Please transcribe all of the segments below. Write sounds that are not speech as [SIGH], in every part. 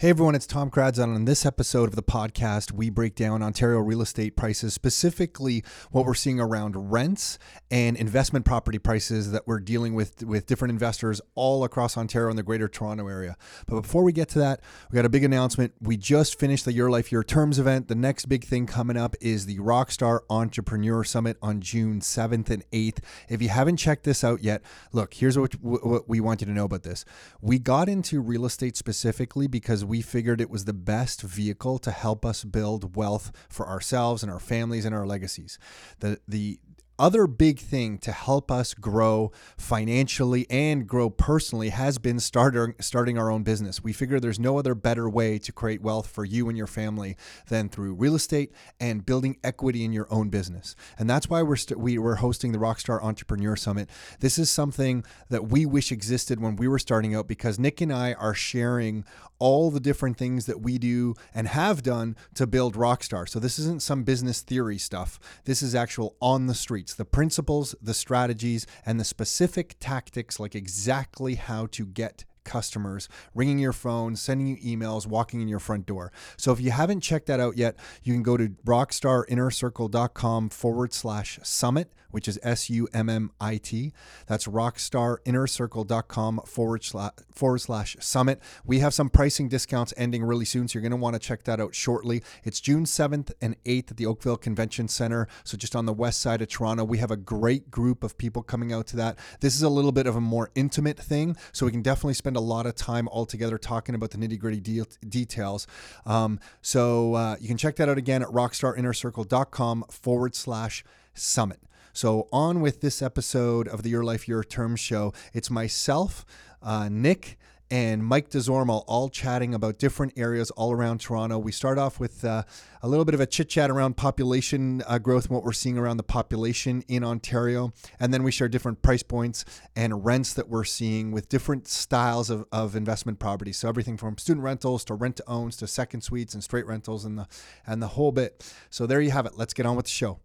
Hey everyone, it's Tom Karadza. On this episode of the podcast, we break down Ontario real estate prices, specifically what we're seeing around rents and investment property prices that we're dealing with with different investors all across Ontario and the Greater Toronto area. But before we get to that, we got a big announcement. We just finished the Your Life Your Terms event. The next big thing coming up is the Rockstar Entrepreneur Summit on June 7th and 8th. If you haven't checked this out yet, look, here's what, what we want you to know about this. We got into real estate specifically because we figured it was the best vehicle to help us build wealth for ourselves and our families and our legacies. The the other big thing to help us grow financially and grow personally has been starting starting our own business. We figure there's no other better way to create wealth for you and your family than through real estate and building equity in your own business. And that's why we're st- we we're hosting the Rockstar Entrepreneur Summit. This is something that we wish existed when we were starting out because Nick and I are sharing all the different things that we do and have done to build Rockstar. So this isn't some business theory stuff. This is actual on the the principles, the strategies, and the specific tactics, like exactly how to get customers, ringing your phone, sending you emails, walking in your front door. So if you haven't checked that out yet, you can go to rockstarinnercircle.com forward slash summit, which is S U M M I T. That's rockstarinnercircle.com forward slash, forward slash summit. We have some pricing discounts ending really soon, so you're going to want to check that out shortly. It's June 7th and 8th at the Oakville Convention Center, so just on the west side of Toronto. We have a great group of people coming out to that. This is a little bit of a more intimate thing, so we can definitely spend a lot of time all together talking about the nitty gritty de- details. Um, so uh, you can check that out again at rockstarinnercircle.com forward slash summit. So, on with this episode of the Your Life, Your Term show. It's myself, uh, Nick, and Mike DeZormo all chatting about different areas all around Toronto. We start off with uh, a little bit of a chit chat around population uh, growth and what we're seeing around the population in Ontario. And then we share different price points and rents that we're seeing with different styles of, of investment properties. So everything from student rentals to rent to owns to second suites and straight rentals and the, and the whole bit. So there you have it. Let's get on with the show.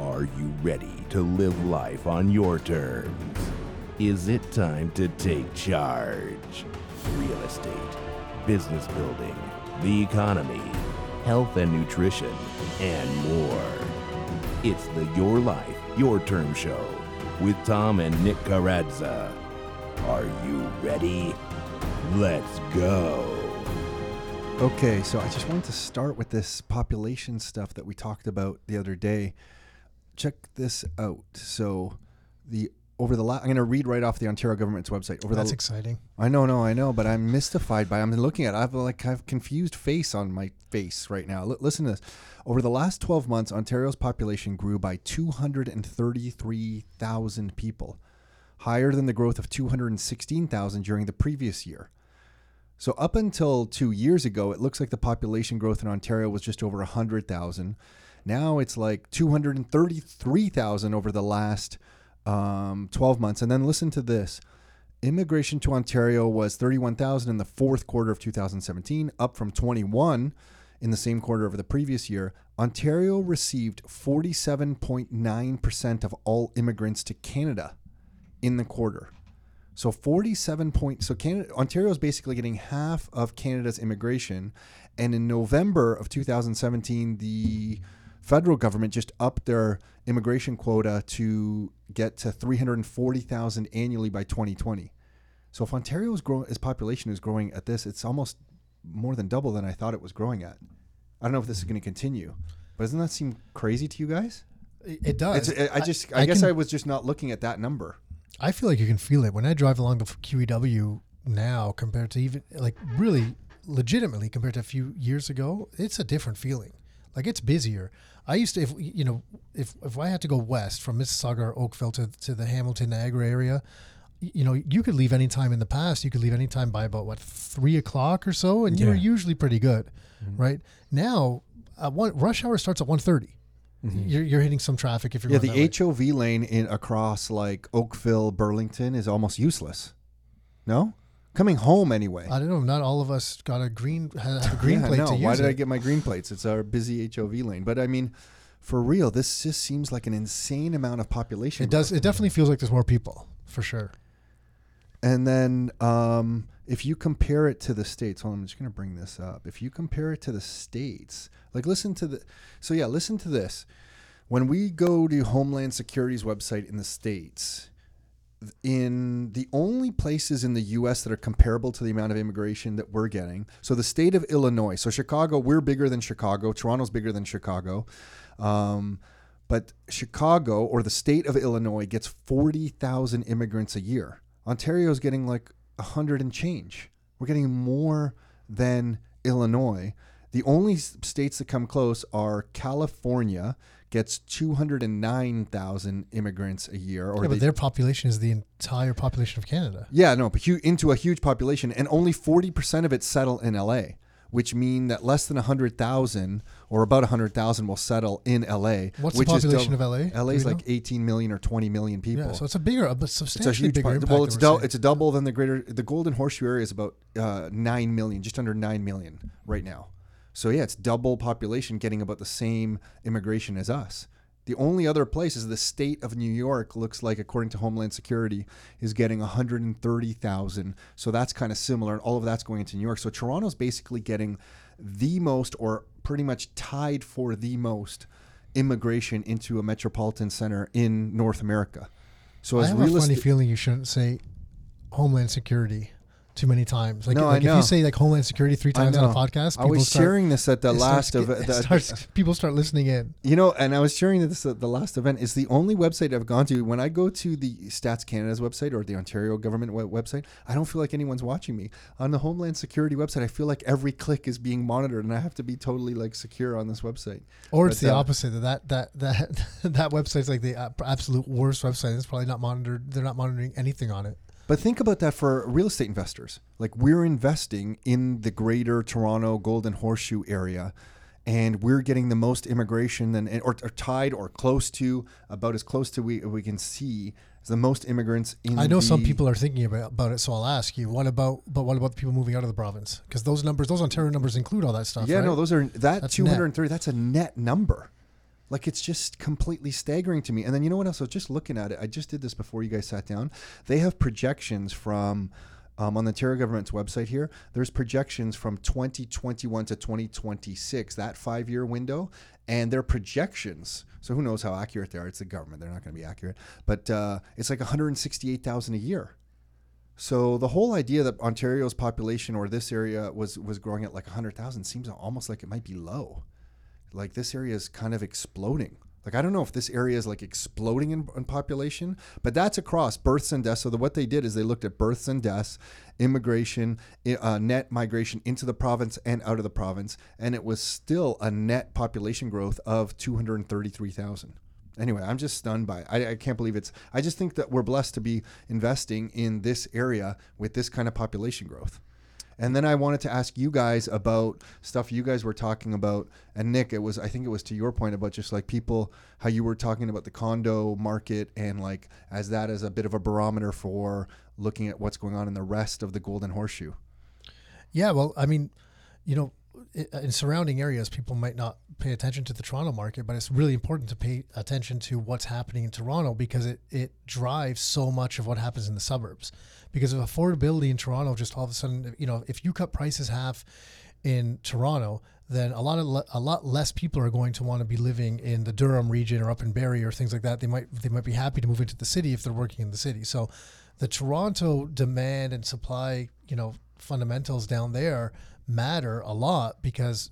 Are you ready to live life on your terms? Is it time to take charge? Real estate, business building, the economy, health and nutrition, and more. It's the Your Life, Your Term Show with Tom and Nick Karadza. Are you ready? Let's go. Okay, so I just wanted to start with this population stuff that we talked about the other day. Check this out. So, the over the last, I'm going to read right off the Ontario government's website. Over That's the, exciting. I know, no, I know, but I'm mystified by. I'm looking at. I have like I have confused face on my face right now. L- listen to this. Over the last 12 months, Ontario's population grew by 233,000 people, higher than the growth of 216,000 during the previous year. So up until two years ago, it looks like the population growth in Ontario was just over 100,000. Now it's like 233,000 over the last um, 12 months. And then listen to this. Immigration to Ontario was 31,000 in the fourth quarter of 2017, up from 21 in the same quarter of the previous year. Ontario received 47.9% of all immigrants to Canada in the quarter. So 47 point so Canada Ontario is basically getting half of Canada's immigration and in November of 2017 the federal government just upped their immigration quota to get to 340,000 annually by 2020. So if Ontario's grow its population is growing at this, it's almost more than double than I thought it was growing at. I don't know if this is going to continue, but doesn't that seem crazy to you guys? It, does. It's, I just, I, guess can- I was just not looking at that number. I feel like you can feel it when I drive along the QEW now compared to even like really legitimately compared to a few years ago. It's a different feeling. Like it's busier. I used to, if you know, if if I had to go west from Mississauga or Oakville to to the Hamilton Niagara area, you know, you could leave anytime in the past. You could leave anytime by about what three o'clock or so, and you were usually pretty good, right? Now, uh, one rush hour starts at one You're, you're hitting some traffic if you're Yeah, going the. HOV lane in across like Oakville, Burlington is almost useless. No, coming home anyway. I don't know. Not all of us got a green a [LAUGHS] green Yeah, plate no. to use. Why did I get my green plates? It's our busy HOV lane. But I mean, for real, this just seems like an insane amount of population. It does. It definitely feels like there's more people for sure. And then um, if you compare it to the states, hold on, I'm just going to bring this up. If you compare it to the states, like listen to the, so yeah, listen to this. When we go to Homeland Security's website in the states, in the only places in the US that are comparable to the amount of immigration that we're getting. So the state of Illinois. So Chicago, we're bigger than Chicago. Toronto's bigger than Chicago. Um, but Chicago or the state of Illinois gets 40,000 immigrants a year. Ontario's getting like 100 and change. We're getting more than Illinois. The only states that come close are California gets 209,000 immigrants a year or Yeah, they- but their population is the entire population of Canada. yeah, no, but hu- into a huge population, and only forty percent of it settle in LA, which mean that less than hundred thousand or about hundred thousand will settle in LA. What's the which is population of LA? LA is like know? eighteen million or twenty million people. Yeah, so it's a bigger, a it's substantially a huge bigger part. Well, it's saying. it's a double than the greater. The Golden Horseshoe area is about uh, nine million, just under nine million right now. So yeah, it's double population getting about the same immigration as us. The only other place is the state of New York looks like, according to Homeland Security, is getting 130,000. So that's kind of similar, and all of that's going into New York. So Toronto's basically getting the most, or pretty much tied for the most, immigration into a metropolitan center in North America. So I as have a funny feeling you shouldn't say Homeland Security too many times. Like, No, I like if you say like Homeland Security three times on a know. podcast, I people was start, sharing this at the last of get- the, starts- [LAUGHS] people start listening in. You know, and I was sharing this at the last event. Is the only website I've gone to when I go to the Stats Canada's website or the Ontario government website. I don't feel like anyone's watching me on the Homeland Security website. I feel like every click is being monitored, and I have to be totally like secure on this website. Or it's But, the uh, opposite. That that that [LAUGHS] that website's like the absolute worst website. It's probably not monitored. They're not monitoring anything on it. But think about that for real estate investors. Like we're investing in the greater Toronto Golden Horseshoe area and we're getting the most immigration than or, or tied or close to about as close to we we can see as the most immigrants in I know some people are thinking about, about it, so I'll ask you. What about but what about the people moving out of the province? Because those numbers, those Ontario numbers include all that stuff. Yeah, right? no, those are that That's two hundred and thirty. That's a net number. Like it's just completely staggering to me. And then you know what else? I was just looking at it. I just did this before you guys sat down. They have projections from um, on the Ontario government's website here. There's projections from 2021 to 2026, that five year window, and their projections. So who knows how accurate they are? It's the government. They're not going to be accurate. But uh, it's like 168,000 a year. So the whole idea that Ontario's population or this area was was growing at like 100,000 seems almost like it might be low. Like this area is kind of exploding. Like I don't know if this area is like exploding in, in population, but that's across births and deaths. So the, what they did is they looked at births and deaths, immigration, uh, net migration into the province and out of the province, and it was still a net population growth of 233,000. Anyway, I'm just stunned by it. I, I can't believe it's. I just think that we're blessed to be investing in this area with this kind of population growth. And then I wanted to ask you guys about stuff you guys were talking about. And Nick, it was I think it was to your point about just like people how you were talking about the condo market and like as that as a bit of a barometer for looking at what's going on in the rest of the Golden Horseshoe. Yeah, well, I mean, you know, uh, in surrounding areas, people might not pay attention to the Toronto market, but it's really important to pay attention to what's happening in Toronto because it, it drives so much of what happens in the suburbs. Because of affordability in Toronto, just all of a sudden, you know, if you cut prices half in Toronto, then a lot of le- a lot less people are going to want to be living in the Durham region or up in Barrie or things like that. They might they might be happy to move into the city if they're working in the city. So, the Toronto demand and supply, you know, fundamentals down there matter a lot because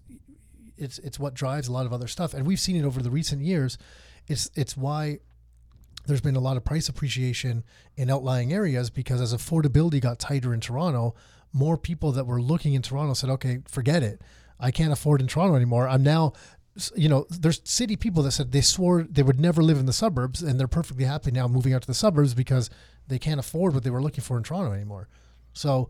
it's it's what drives a lot of other stuff, and we've seen it over the recent years. It's it's why there's been a lot of price appreciation in outlying areas because as affordability got tighter in Toronto, more people that were looking in Toronto said, "Okay, forget it. I can't afford in Toronto anymore. I'm now." You know, there's city people that said they swore they would never live in the suburbs, and they're perfectly happy now moving out to the suburbs because they can't afford what they were looking for in Toronto anymore. So,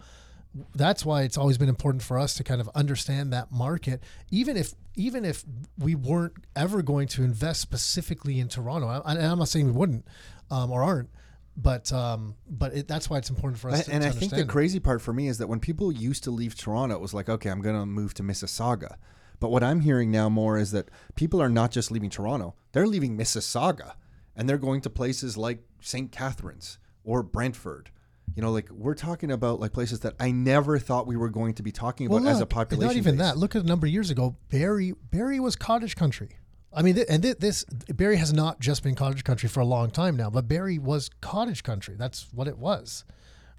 that's why it's always been important for us to kind of understand that market even if even if we weren't ever going to invest specifically in Toronto I, and I'm not saying we wouldn't um, or aren't but um, but it, that's why it's important for us to, and to I think the understand. crazy part for me is that when people used to leave Toronto, it was like, okay, I'm going to move to Mississauga. But what I'm hearing now more is that people are not just leaving Toronto, they're leaving Mississauga and they're going to places like St. Catharines or Brantford. You know, like we're talking about like places that I never thought we were going to be talking about Well, as a population. Not even base. that. Look at a number of years ago. Barrie Barrie was cottage country. I mean, th- and th- this Barrie has not just been cottage country for a long time now, but Barrie was cottage country. That's what it was,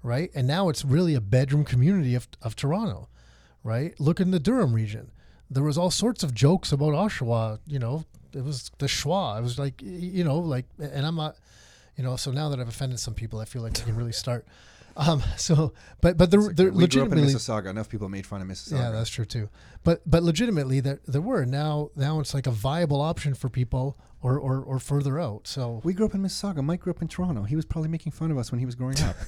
right? And now it's really a bedroom community of, of Toronto, right? Look in the Durham region. There was all sorts of jokes about Oshawa. You know, it was the schwa. It was like, you know, like, and I'm not, you know. So now that I've offended some people, I feel like I can really start. Um, [LAUGHS] so, but but the, the we grew up in Mississauga. Enough people made fun of Mississauga. yeah, that's true too. But but legitimately, there there were now now it's like a viable option for people or or, or further out. So we grew up in Mississauga. Mike grew up in Toronto. He was probably making fun of us when he was growing up. [LAUGHS]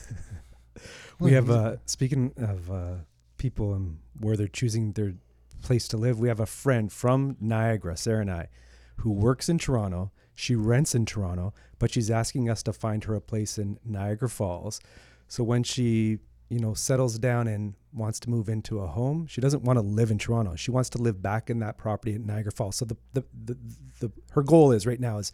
We have uh, speaking of uh, people and where they're choosing their place to live. We have a friend from Niagara, Sarah and I, who works in Toronto. She rents in Toronto, but she's asking us to find her a place in Niagara Falls. So when she, you know, settles down and wants to move into a home, she doesn't want to live in Toronto. She wants to live back in that property in Niagara Falls. So the the, the, the her goal is right now is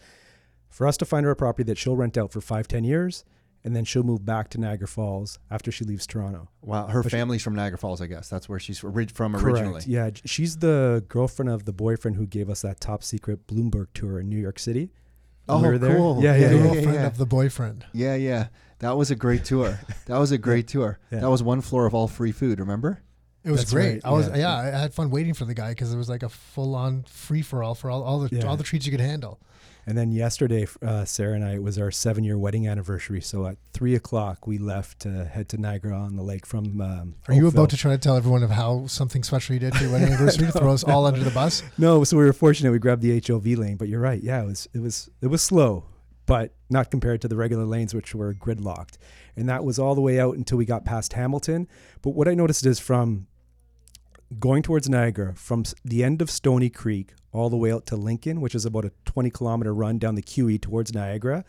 for us to find her a property that she'll rent out for five, ten years, and then she'll move back to Niagara Falls after she leaves Toronto. wow, her But she- family's from Niagara Falls, I guess. That's where she's orig- from originally. Correct. Yeah, she's the girlfriend of the boyfriend who gave us that top secret Bloomberg tour in New York City. Oh, We were there. cool. Yeah, the yeah, yeah. girlfriend yeah. of the boyfriend. Yeah, yeah. That was a great tour. That was a [LAUGHS] great tour. Yeah. That was one floor of all free food, remember? It was That's great. right, I was yeah. yeah. I had fun waiting for the guy because it was like a full on free for all for all, all the Yeah. all the treats you could handle. And then yesterday, uh, Sarah and I, it was our seven year wedding anniversary. So at three o'clock, we left to head to Niagara on the lake from. Um, Are you about to try to tell everyone of how something special you did for your wedding [LAUGHS] anniversary? To throw us all under the bus. [LAUGHS] No, so we were fortunate. We grabbed the HOV lane, but you're right. Yeah, it was it was it was slow, but not compared to the regular lanes, which were gridlocked. And that was all the way out until we got past Hamilton. But what I noticed is from going towards Niagara, from the end of Stoney Creek all the way out to Lincoln, which is about a 20 kilometer run down the QE towards Niagara,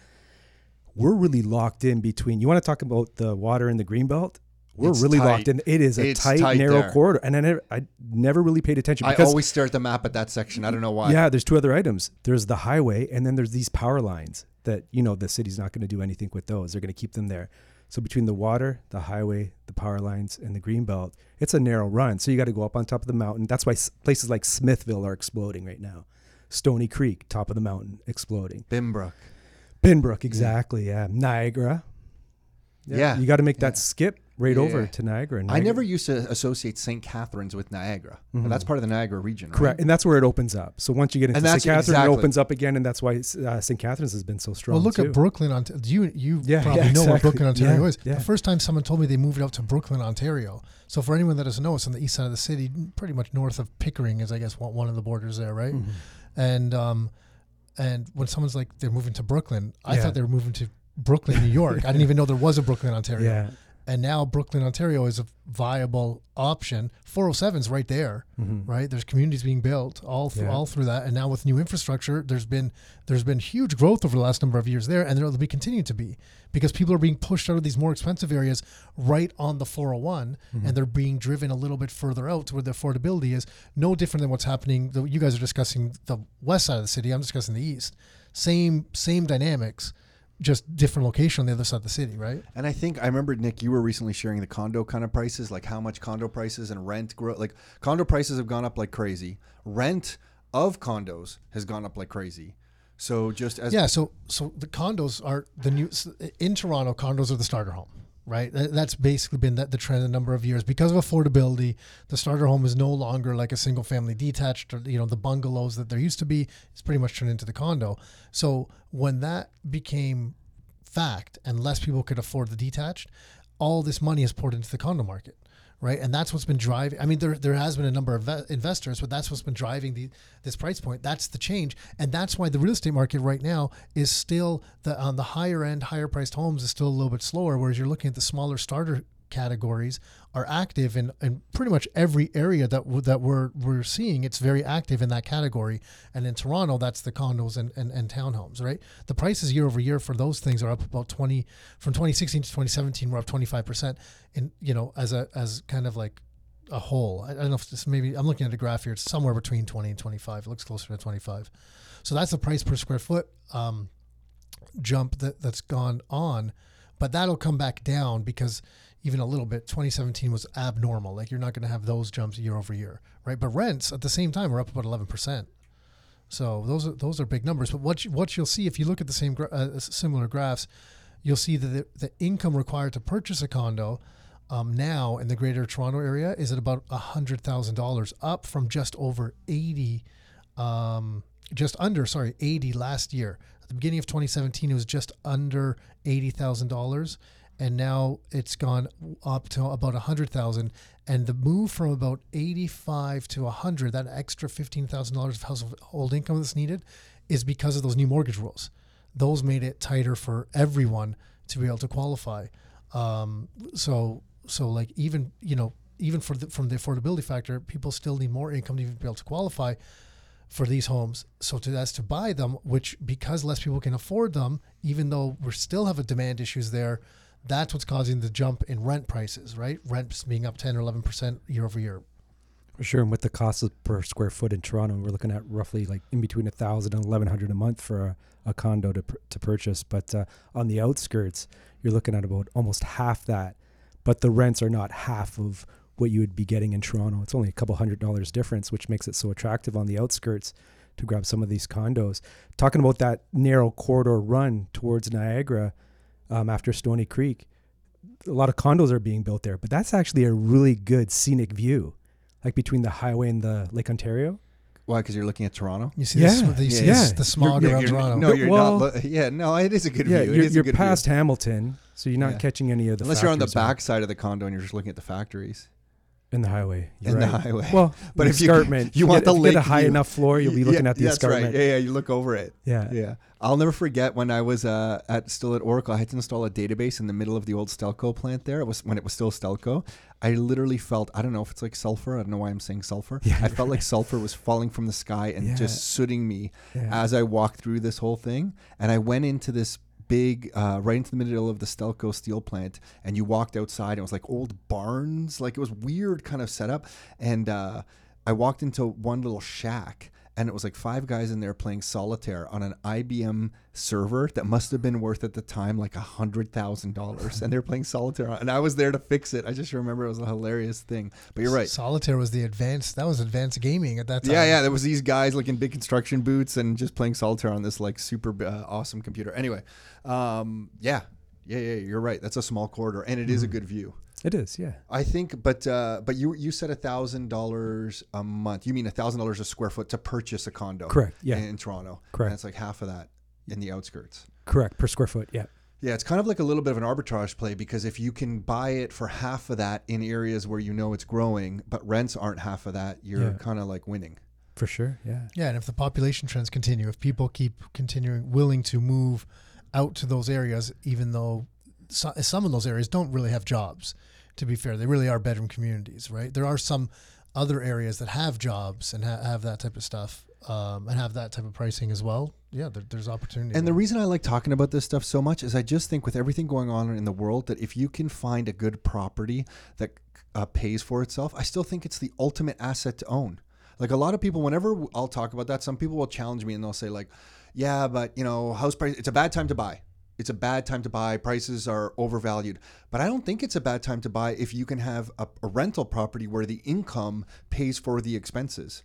we're really locked in between. You want to talk about the water in the greenbelt? We're It's really tight. locked in. It is a tight, tight narrow there. corridor, and I never, I never really paid attention I always stare at the map at that section. I don't know why. yeah, there's two other items. There's the highway, and then there's these power lines that you know the city's not going to do anything with those. They're going to keep them there. So between the water, the highway, the power lines, and the green belt, it's a narrow run. So you got to go up on top of the mountain. That's why places like Smithville are exploding right now. Stoney Creek, top of the mountain, exploding. Bimbrook. Binbrook, exactly. Yeah, Niagara. Yeah. you got to make Yeah. that skip right Yeah. over to Niagara. I never used to associate St. Catharines with Niagara. But Mhm. that's part of the Niagara region, right? Correct, and that's where it opens up. So once you get into St. that's- Catharines, exactly. it opens up again, and that's why uh, St. Catharines has been so strong. Well, look too. at Brooklin, Ontario. You you Yeah, probably yeah, know where exactly. Brooklin, Ontario Yeah, is. yeah. The first time someone told me they moved out to Brooklin, Ontario. So for anyone that doesn't know, it's on the east side of the city, pretty much north of Pickering is I guess one one of the borders there, right? Mhm. And um, and when someone's like they're moving to Brooklyn, I Yeah. thought they were moving to Brooklyn, New York. I didn't even know there was a Brooklin, Ontario. Yeah. And now Brooklin, Ontario is a viable option. 407 is right there, Mhm. right? There's communities being built all through, Yeah. all through that, and now with new infrastructure, there's been there's been huge growth over the last number of years there, and there'll be continuing to be because people are being pushed out of these more expensive areas right on the 401, Mm-hmm. and they're being driven a little bit further out to where the affordability is. No different than what's happening. The, you guys are discussing the west side of the city. I'm discussing the east. Same same dynamics, just different location on the other side of the city, right? And I think I remember Nick, you were recently sharing the condo kind of prices, like how much condo prices and rent grow. Like condo prices have gone up like crazy. Rent of condos has gone up like crazy. So just as yeah so so the condos are the new in toronto condos are the starter home right? That's basically been the trend a number of years. Because of affordability the starter home is no longer like a single family detached or you know the bungalows that there used to be it's pretty much turned into the condo. So when that became fact and less people could afford the detached all this money is poured into the condo market right? And that's what's been driving i mean there, there has been a number of investors but that's what's been driving the this price point. That's the change. And that's why the real estate market right now is still the on the higher end higher priced homes is still a little bit slower whereas you're looking at the smaller starter categories are active in, in pretty much every area that w- that we're we're seeing. It's very active in that category. And in Toronto that's the condos and, and, and townhomes right? The prices year over year for those things are up about 20 from 2016 to 2017 we're up 25% and you know as a as kind of like a whole. I, I don't know if this maybe I'm looking at a graph here. It's somewhere between 20 and 25 it looks closer to 25 so that's the price per square foot um, jump that that's gone on. But that'll come back down because even a little bit 2017 was abnormal. Like you're not going to have those jumps year over year right? But rents at the same time are up about 11% so those are those are big numbers. But what you, what you'll see if you look at the same gra- uh, similar graphs you'll see that the, the income required to purchase a condo um, now in the greater toronto area is at about $100000 up from just over 80 um, just under sorry 80 last year. At the beginning of 2017 it was just under $80000 and now it's gone up to about 100000 and the move from about 85 to 100 that extra $15000 of household income that's needed is because of those new mortgage rules. Those made it tighter for everyone to be able to qualify. Um, so so like even you know even for the, from the affordability factor people still need more income to even be able to qualify for these homes. So to that's to buy them, which because less people can afford them, even though we still have a demand issues there, that's what's causing the jump in rent prices, right? Rents being up 10 or 11% year over year. For sure. And with the cost per square foot in Toronto, we're looking at roughly like in between a thousand and eleven hundred a month for a, a condo to, to purchase. But uh, on the outskirts, you're looking at about almost half that. But the rents are not half of what you would be getting in Toronto. It's only a couple hundred dollars difference, which makes it so attractive on the outskirts to grab some of these condos. Talking about that narrow corridor run towards Niagara um, after Stoney Creek, a lot of condos are being built there, but that's actually a really good scenic view, like between the highway and the Lake Ontario. Why? Because you're looking at Toronto. You see, Yeah, this, you see yeah. this- the smog You're- around you're- Toronto. No, you're Well- not. Lo- yeah, no, it is a good Yeah, view. It you're, is you're good past view. Hamilton, so you're not Yeah. catching any of the Unless you're on the factories back side of the condo and you're just looking at the factories in the highway. You're in the highway. Well, [LAUGHS] But if you- escarpment, you want get, the you get a high view. enough floor, you'll be looking Yeah, at the that's escarpment. right. Yeah, yeah, you look over it. Yeah. Yeah. I'll never forget when I was uh, at still at Oracle. I had to install a database in the middle of the old Stelco plant. There, it was when it was still Stelco. I literally felt I don't know if it's like sulfur. I don't know why I'm saying sulfur. Yeah, I felt like sulfur was falling from the sky and Yeah. just sooting me as I walked through this whole thing. And I went into this big, uh, right into the middle of the Stelco steel plant, and you walked outside. And it was like old barns, like it was weird kind of setup. And uh, I walked into one little shack. And it was like five guys in there playing solitaire on an IBM server that must have been worth at the time like a hundred thousand dollars, and they're playing solitaire. On, and I was there to fix it. I just remember it was a hilarious thing. But you're right. Solitaire was the advanced. That was advanced gaming at that time. Yeah, yeah. There was these guys like in big construction boots and just playing solitaire on this like super uh, awesome computer. Anyway, um, yeah, yeah, yeah. You're right. That's a small corridor, and it is a good view. It is, yeah. I think, but uh, but you you said a thousand dollars a month. You mean a thousand dollars a square foot to purchase a condo? Correct, yeah. In, Toronto, Correct. And it's like half of that in the outskirts. Correct. Per square foot, yeah. Yeah, it's kind of like a little bit of an arbitrage play because if you can buy it for half of that in areas where you know it's growing, but rents aren't half of that, you're Yeah. kind of like winning. For sure, yeah. Yeah, and if the population trends continue, if people keep continuing willing to move out to those areas, even though so, some of those areas don't really have jobs, to be fair, they really are bedroom communities, right? There are some other areas that have jobs and ha- have that type of stuff um, and have that type of pricing as well. Yeah, there, there's opportunity. And the reason I like talking about this stuff so much is I just think with everything going on in the world that if you can find a good property that uh, pays for itself, I still think it's the ultimate asset to own. Like a lot of people, whenever I'll talk about that, some people will challenge me and they'll say like, "Yeah, but you know, house price, it's a bad time to buy. It's a bad time to buy. Prices are overvalued." But I don't think it's a bad time to buy if you can have a, a rental property where the income pays for the expenses.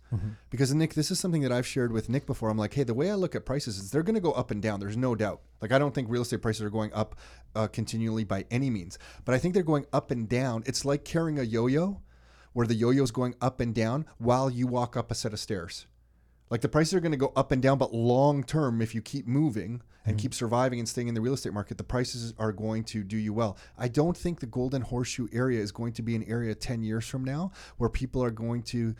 Because Nick, this is something that I've shared with Nick before. I'm like, hey, the way I look at prices is they're going to go up and down. There's no doubt. Like I don't think real estate prices are going up uh, continually by any means, but I think they're going up and down. It's like carrying a yo-yo, where the yo-yo is going up and down while you walk up a set of stairs. Like the prices are going to go up and down, but long term, if you keep moving and keep surviving and staying in the real estate market, the prices are going to do you well. I don't think the Golden Horseshoe area is going to be an area 10 years from now where people are going to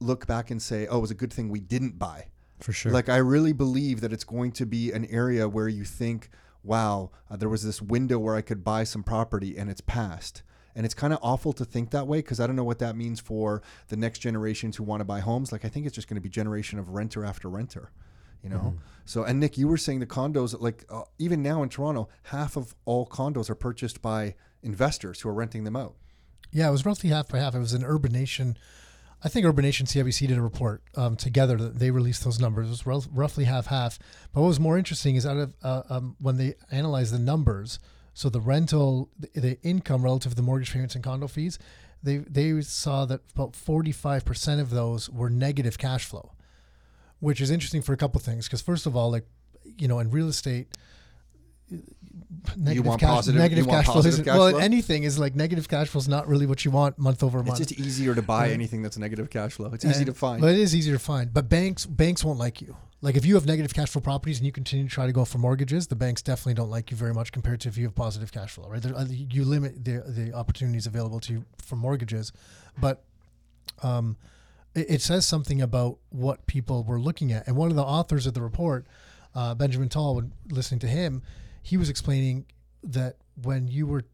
look back and say, oh, it was a good thing we didn't buy. For sure. Like I really believe that it's going to be an area where you think, "Wow, uh, there was this window where I could buy some property, and it's passed." And it's kind of awful to think that way because I don't know what that means for the next generations who want to buy homes. Like I think it's just going to be generation of renter after renter, you know. So and Nick, you were saying the condos, like uh, even now in Toronto, half of all condos are purchased by investors who are renting them out. Yeah, it was roughly half by half. It was an Urbanation. I think Urbanation CIBC did a report um, together that they released those numbers. It was rough- roughly half half. But what was more interesting is out of uh, um, when they analyzed the numbers So the rental, the, the income relative to the mortgage payments and condo fees, they they saw that about forty five percent of those were negative cash flow, which is interesting for a couple things. Because first of all, like you know, in real estate, negative want cash, positive- negative cash flow positive cash well flow? anything is like negative cash flow is not really what you want month over It's month. just easier to buy Right. anything that's negative cash flow. It's easy to find. But it is easier to find. But banks banks won't like you. Like if you have negative cash flow properties and you continue to try to go for mortgages, the banks definitely don't like you very much compared to if you have positive cash flow, right? There, uh, you limit the the opportunities available to you for mortgages, but um, it, it says something about what people were looking at. And one of the authors of the report, uh, Benjamin Tal, when listening to him, he was explaining that when you were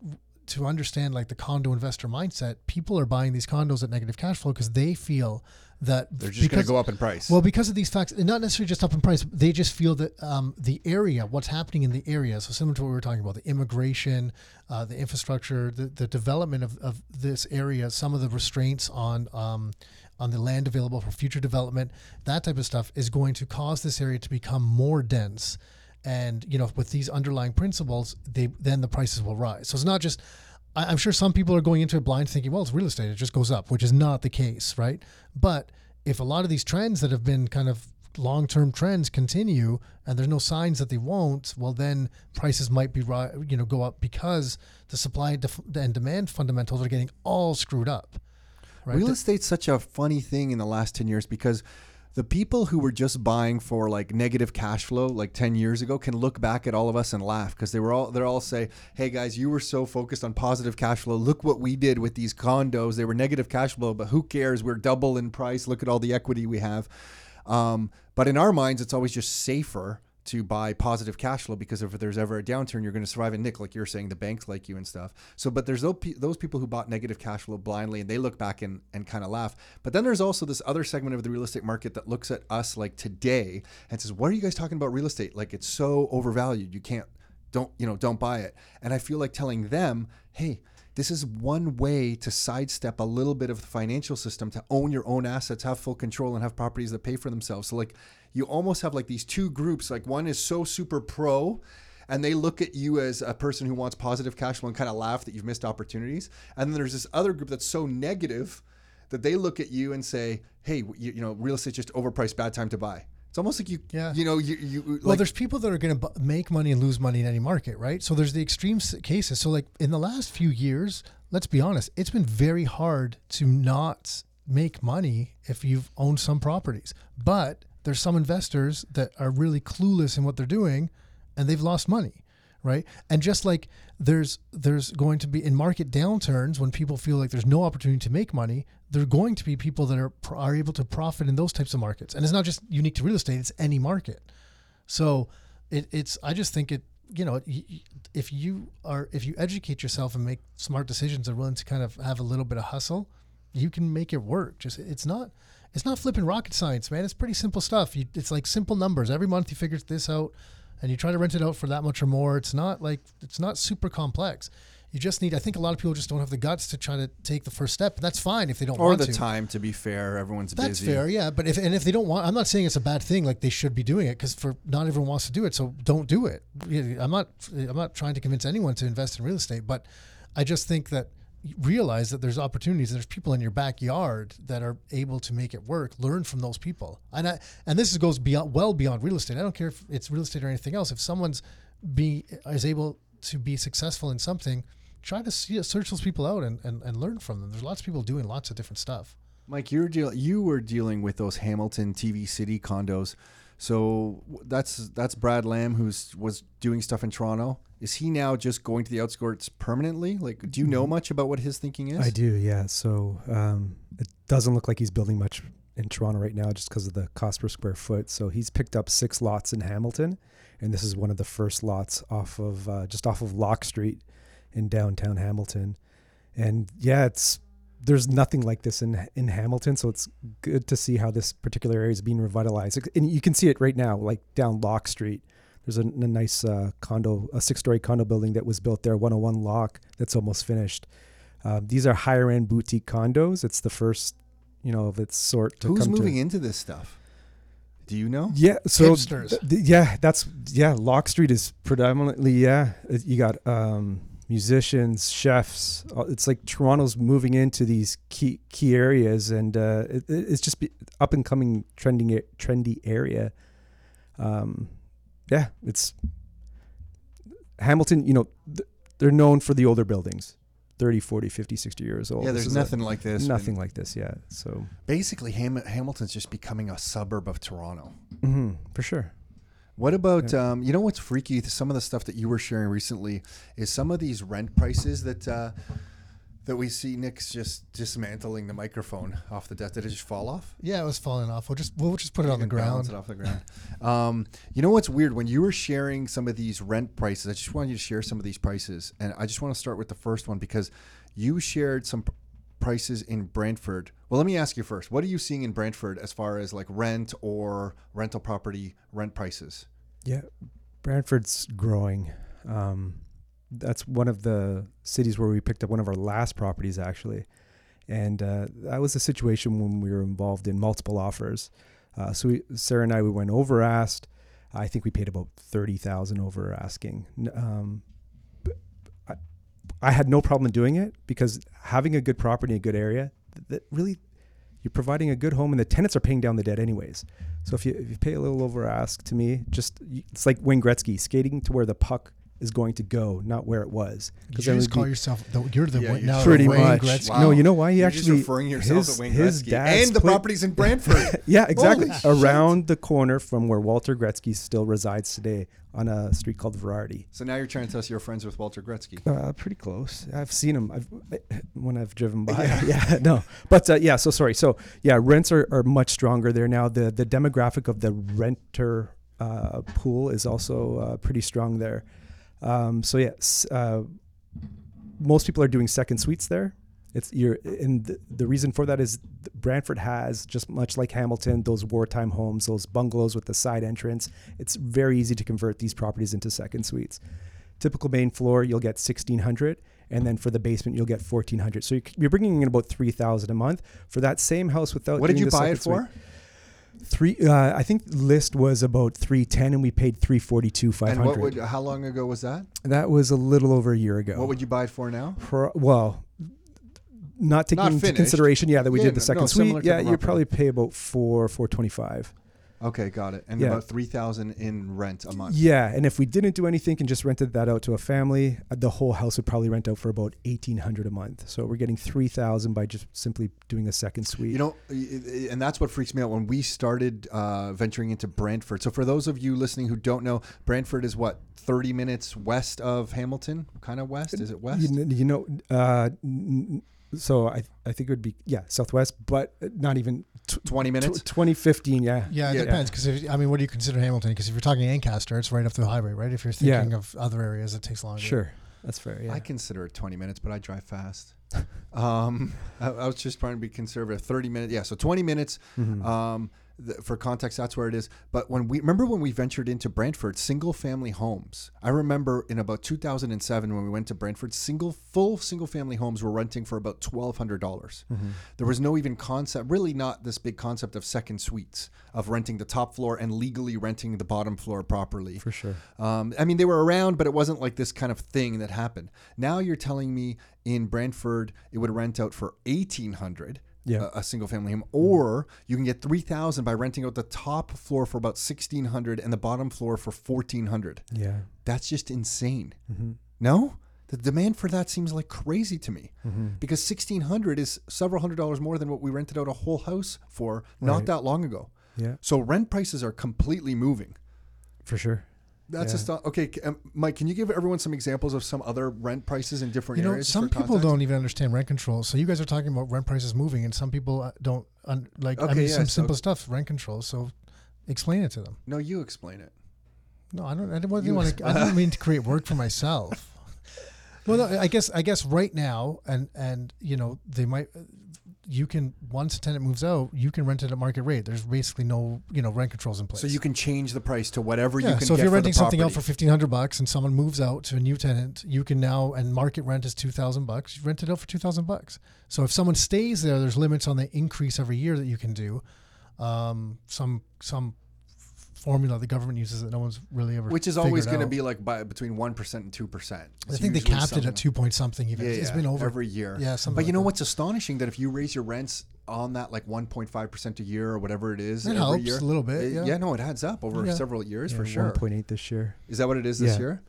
to understand like the condo investor mindset, people are buying these condos at negative cash flow because they feel that They're just going to go up in price. well, because of these facts, and not necessarily just up in price, they just feel that um, the area, what's happening in the area, so similar to what we were talking about, the immigration, uh, the infrastructure, the, the development of, of this area, some of the restraints on um, on the land available for future development, that type of stuff is going to cause this area to become more dense. And you know, with these underlying principles, they then the prices will rise. So it's not just I- I'm sure some people are going into it blind thinking, well, it's real estate, it just goes up, which is not the case, right? But if a lot of these trends that have been kind of long term trends continue and there's no signs that they won't, well, then prices might be you know, go up because the supply and demand fundamentals are getting all screwed up. Right? Real estate's such a funny thing in the last 10 years because the people who were just buying for like negative cash flow like 10 years ago can look back at all of us and laugh because they were all they're all say hey guys you were so focused on positive cash flow. Look what we did with these condos. They were negative cash flow but who cares? We're double in price. Look at all the equity we have. Um, but in our minds it's always just safer to buy positive cash flow because if there's ever a downturn, you're going to survive. And Nick, like you're saying, the banks like you and stuff. So, but there's those, people who bought negative cash flow blindly and they look back and, and kind of laugh. But then there's also this other segment of the real estate market that looks at us like today and says, what are you guys talking about real estate? Like it's so overvalued. You can't, don't, you know, don't buy it. And I feel like telling them, hey, this is one way to sidestep a little bit of the financial system to own your own assets, have full control, and have properties that pay for themselves. So, like, you almost have like these two groups. Like, one is so super pro, and they look at you as a person who wants positive cash flow and kind of laugh that you've missed opportunities. And then there's this other group that's so negative that they look at you and say, hey, you, you know, real estate's just overpriced, bad time to buy. It's almost like you, Yeah. you know, you, you like, well, there's people that are going to make money and lose money in any market, right? So there's the extreme s- cases. So like in the last few years, let's be honest, it's been very hard to not make money if you've owned some properties. But there's some investors that are really clueless in what they're doing and they've lost money, right? And just like there's there's going to be in market downturns when people feel like there's no opportunity to make money, there are going to be people that are are able to profit in those types of markets. And it's not just unique to real estate; it's any market. So it, it's I just think it you know if you are if you educate yourself and make smart decisions and willing to kind of have a little bit of hustle, you can make it work. Just it's not it's not flipping rocket science, man. It's pretty simple stuff. You, it's like simple numbers. Every month you figure this out, and you try to rent it out for that much or more. It's not like it's not super complex. You just need. I think a lot of people just don't have the guts to try to take the first step. That's fine if they don't or want the to. time. To be fair, everyone's busy. That's busy. fair, yeah. But if and if they don't want, I'm not saying it's a bad thing. Like they should be doing it because for not everyone wants to do it. So don't do it. I'm not. I'm not trying to convince anyone to invest in real estate, but I just think that realize that there's opportunities. There's people in your backyard that are able to make it work. Learn from those people, and I and this goes beyond well beyond real estate. I don't care if it's real estate or anything else. If someone's be is able to be successful in something, try to see, search those people out and, and, and learn from them. There's lots of people doing lots of different stuff. Mike, you're deal you were dealing with those Hamilton TV City condos. So that's that's Brad Lamb who's was doing stuff in Toronto. Is he now just going to the outskirts permanently? Like, do you know much about what his thinking is? I do, yeah. So um, it doesn't look like he's building much in Toronto right now just because of the cost per square foot. So he's picked up six lots in Hamilton, and this is one of the first lots off of uh, just off of Locke Street in downtown Hamilton. And yeah, it's there's nothing like this in in Hamilton, so it's good to see how this particular area is being revitalized. And you can see it right now, like down Locke Street. There's a, a nice uh, condo, a six-story condo building that was built there, 101 Locke, that's almost finished. Um, these are higher end boutique condos. It's the first, you know, of its sort to Who's come moving to. into this stuff? Do you know? Yeah, so Hipsters. th- th- yeah, that's yeah. Locke Street is predominantly yeah. You got um, musicians, chefs. uh, It's like Toronto's moving into these key key areas, and uh, it, it- it's just up and coming trending trendy area. Um, yeah, it's Hamilton. You know, th- they're known for the older buildings, 30, 40, 50, 60 years old. yeah, there's is a- nothing like this. nothing like this. Yeah, so Basically, Ham- Hamilton's just becoming a suburb of Toronto. hmm for sure. What about um, you know what's freaky? Some of the stuff that you were sharing recently is some of these rent prices that uh, that we see. Nick's just dismantling the microphone off the desk. Did it just fall off? Yeah, it was falling off. We'll just we'll just put it on the balance ground. It off the ground. um, you know what's weird? When you were sharing some of these rent prices, I just wanted you to share some of these prices, and I just want to start with the first one because you shared some prices in Brantford. Well, let me ask you first. What are you seeing in Brantford as far as like rent or rental property rent prices? Yeah, Brantford's growing. Um, that's one of the cities where we picked up one of our last properties, actually. And uh, that was a situation when we were involved in multiple offers. Uh, so we, Sarah and I, we went over asked. I think we paid about thirty thousand over asking. Um, I had no problem doing it because having a good property in a good area, that really, you're providing a good home, and the tenants are paying down the debt anyways. So if you if you pay a little over ask to me, just it's like Wayne Gretzky skating to where the puck is going to go, not where it was. You just it'd call be- yourself the, you're the Yeah, Wayne- you're pretty Wayne much. Gretzky. Wow. No, you know why he You're actually just referring yourself his, to Wayne his dad's and the played- properties in Brantford. [LAUGHS] Yeah, exactly. Holy shit. Around the corner from where Walter Gretzky still resides today on a street called Varadi. so now you're trying to tell us you're friends with Walter Gretzky. Uh, pretty close. I've seen him. I've [LAUGHS] when I've driven by. [LAUGHS] Yeah, no, but uh, yeah. So sorry. So yeah, rents are, are much stronger there now. The the demographic of the renter uh, pool is also uh, pretty strong there. Um, so yes, uh, most people are doing second suites there. It's you're and the, the reason for that is Brantford has just much like Hamilton those wartime homes, those bungalows with the side entrance. It's very easy to convert these properties into second suites. Typical main floor, you'll get sixteen hundred, and then for the basement, you'll get fourteen hundred. So you're, you're bringing in about three thousand a month for that same house without. What did you buy it for? suite. Three. Uh, I think list was about three ten, and we paid three forty two five And what would? How long ago was that? That was a little over a year ago. What would you buy it for now? Pro- well, not taking Not into consideration, yeah, that we Yeah, did the no, second no, suite. Yeah, you'd property. probably pay about four four twenty five. Okay, got it. And Yeah. about three thousand in rent a month. Yeah, and if we didn't do anything and just rented that out to a family, uh, the whole house would probably rent out for about eighteen hundred a month. So we're getting three thousand by just simply doing a second suite. You know, and that's what freaks me out when we started uh, venturing into Brantford. So, for those of you listening who don't know, Brantford is what thirty minutes west of Hamilton, kind of west. Is it west? you, know, uh, so I I think it would be yeah southwest, but not even tw- Twenty minutes. twenty fifteen. Yeah, Yeah, it Yeah. depends. Because I mean, what do you consider Hamilton? Because if you're talking Ancaster, it's right up the highway, right? If you're Yeah. thinking of other areas, it takes longer. sure, that's fair. Yeah, I consider it 20 minutes, but I drive fast. [LAUGHS] um, I, I was just trying to be conservative. 30 minutes. Yeah, so 20 minutes. Mhm. Um, th- for context, that's where it is. But when we remember when we ventured into Brantford, single family homes. I remember in about 2007 when we went to Brantford, single full single family homes were renting for about $1,200. Mm-hmm. There was no even concept, really not this big concept of second suites, of renting the top floor and legally renting the bottom floor properly. for sure. Um, I mean, they were around, but it wasn't like this kind of thing that happened. Now you're telling me in Brantford it would rent out for eighteen hundred. Yeah. A, a single family home, or you can get three thousand by renting out the top floor for about sixteen hundred and the bottom floor for fourteen hundred. Yeah. That's just insane. Mm-hmm. No, the demand for that seems like crazy to me Mm-hmm. because sixteen hundred is several hundred dollars more than what we rented out a whole house for not Right. that long ago. Yeah, So rent prices are completely moving. for sure. That's Yeah. a st- okay. Um, Mike, can you give everyone some examples of some other rent prices in different You know, areas? some people context? don't even understand rent control. So you guys are talking about rent prices moving, and some people uh, don't un- like. I Okay, mean, yeah, some so- simple stuff, rent control. So explain it to them. No, you explain it. No, I don't. I don't, You want to. I don't [LAUGHS] mean to create work for myself. well, no, I guess. I guess right now, and and you know, they might. You can once a tenant moves out, you can rent it at market rate. There's basically no you know rent controls in place. So you can change the price to whatever you can. So if you're renting something out for fifteen hundred bucks and someone moves out to a new tenant, you can now and market rent is two thousand bucks. You rent it out for two thousand bucks. So if someone stays there, there's limits on the increase every year that you can do. Um, some some formula the government uses that no one's really ever. Which is always going to be like by between one percent and two percent. I think they capped it at two point something. Even Yeah, it's yeah, been over every year. Yeah, something but you know that. what's astonishing that if you raise your rents on that like 1.5 percent a year or whatever it is It every helps year, a little bit, it- yeah. no, it adds up over Yeah. several years Yeah, for sure. 1.8 this year. Is that what it is this Yeah. year?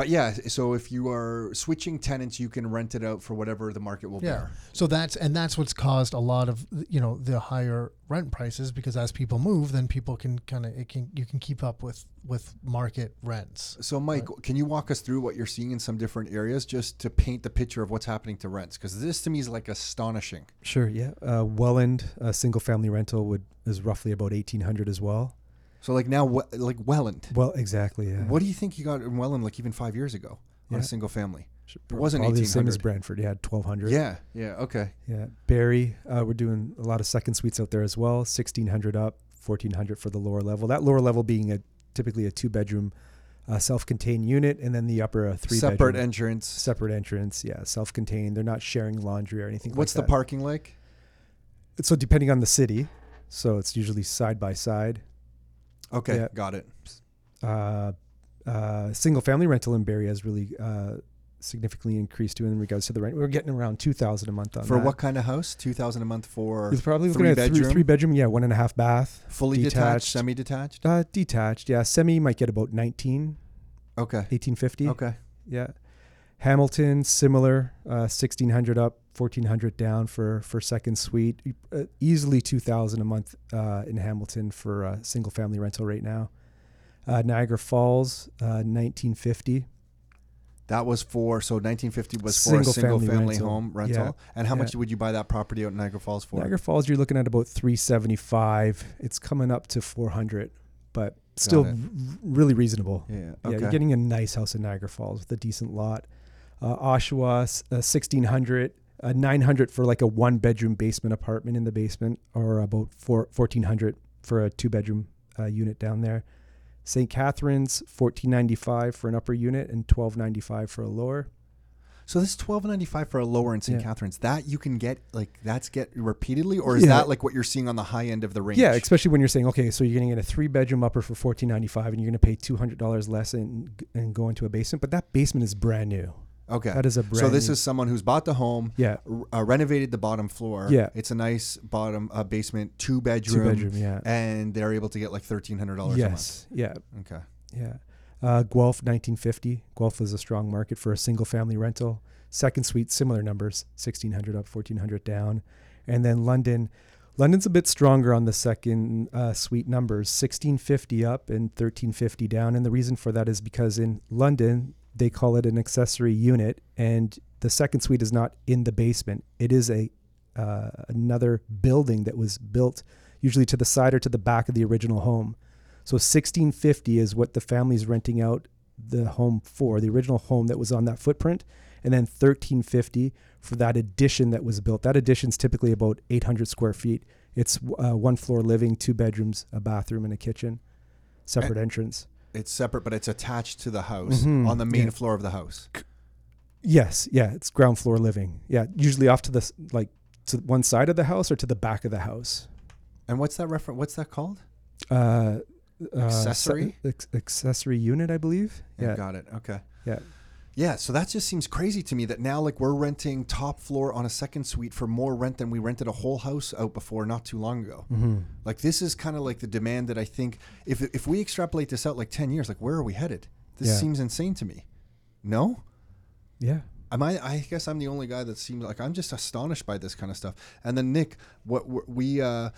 But yeah, so if you are switching tenants, you can rent it out for whatever the market will Yeah. bear. So that's and that's what's caused a lot of you know the higher rent prices because as people move, then people can kind of it can you can keep up with with market rents. So, Mike, can you walk us through what you're seeing in some different areas just to paint the picture of what's happening to rents? Because this to me is like astonishing. Sure, yeah. Uh, Welland, a single family rental would is roughly about 1800 as well. So, like now, we- like Welland, Well, exactly. Yeah. what do you think you got in Welland like even five years ago on Yeah. a single family? It wasn't probably the same as 1800. Brantford. You had 1200. Yeah, yeah, okay. Yeah. Barrie, uh, we're doing a lot of second suites out there as well. 1600 up, 1400 for the lower level. That lower level being a typically a two bedroom uh, self contained unit, and then the upper a three Separate bedroom. entrance. separate entrance. Yeah, self contained. They're not sharing laundry or anything. What's like the that. parking like? So depending on the city, so it's usually side by side. Okay, Yeah. got it. uh, uh, single family rental in Barrie has really uh, significantly increased too in regards to the rent. We're getting around two thousand a month on For that. what kind of house? Two thousand a month for It's probably looking three at three, bedroom? three bedroom, yeah, one and a half bath, fully detached, detached. semi-detached. uh, detached. Yeah, semi might get about 19, Okay, 1850. okay. Yeah, Hamilton similar, uh, sixteen hundred up, fourteen hundred down for for second suite. Uh, easily two thousand a month uh, in Hamilton for a single family rental right now. Uh, Niagara Falls, uh, nineteen fifty. That was for so 1950 was for a Single single family family rental. home rental. Yeah. And how much would you buy that property out in Niagara Falls for? Niagara Falls, you're looking at about 375. It's coming up to 400, but still really reasonable. yeah. Yeah, you're getting a nice house in Niagara Falls with a decent lot. Uh, Oshawa, uh, 1600, uh, 900 for like a one bedroom basement apartment in the basement, or about four, 1400 for a two bedroom uh, unit down there. St. Catharines, 1495 for an upper unit and 1295 for a lower. so this 12.95 for a lower in St. Yeah. Catharines. That you can get like that's get repeatedly, or is Yeah. that like what you're seeing on the high end of the range? Yeah, especially when you're saying, okay, so you're going to get a three bedroom upper for 1495 and you're going to pay $200 less and, and go into a basement, but that basement is brand new. Okay. That is a brand so this is someone who's bought the home, Yeah. uh, renovated the bottom floor. Yeah. It's a nice bottom uh, basement, two bedroom, Two bedroom, yeah. and they're able to get like thirteen hundred dollars Yes. Yeah. a month. Okay. Yeah. Uh, Guelph, 1950. Guelph is a strong market for a single family rental. Second suite, similar numbers, 1600 up, 1400 down. And then London. London's a bit stronger on the second uh, suite numbers, 1650 up and 1350 down. And the reason for that is because in London, they call it an accessory unit, and the second suite is not in the basement. It is a uh, another building that was built usually to the side or to the back of the original home. So 1650 is what the family's renting out the home for, the original home that was on that footprint, and then 1350 for that addition that was built. That addition's typically about 800 square feet. It's uh, one floor living, two bedrooms, a bathroom, and a kitchen, separate entrance. It's separate, but it's attached to the house Mhm. on the main Yeah. floor of the house. Yes, yeah, it's ground floor living. Yeah, usually off to the like to one side of the house or to the back of the house. And what's that reference? What's that called? Uh, uh, Accessory? ex- accessory unit, I believe. Yeah, Yeah, got it. Okay. yeah. Yeah, so that just seems crazy to me that now like we're renting top floor on a second suite for more rent than we rented a whole house out before not too long ago. hmm Like this is kind of like the demand that I think if if we extrapolate this out like 10 years, like where are we headed? This Yeah. seems insane to me. No? Yeah. Am I I guess I'm the only guy that seems like I'm just astonished by this kind of stuff. And then Nick, what we're- we uh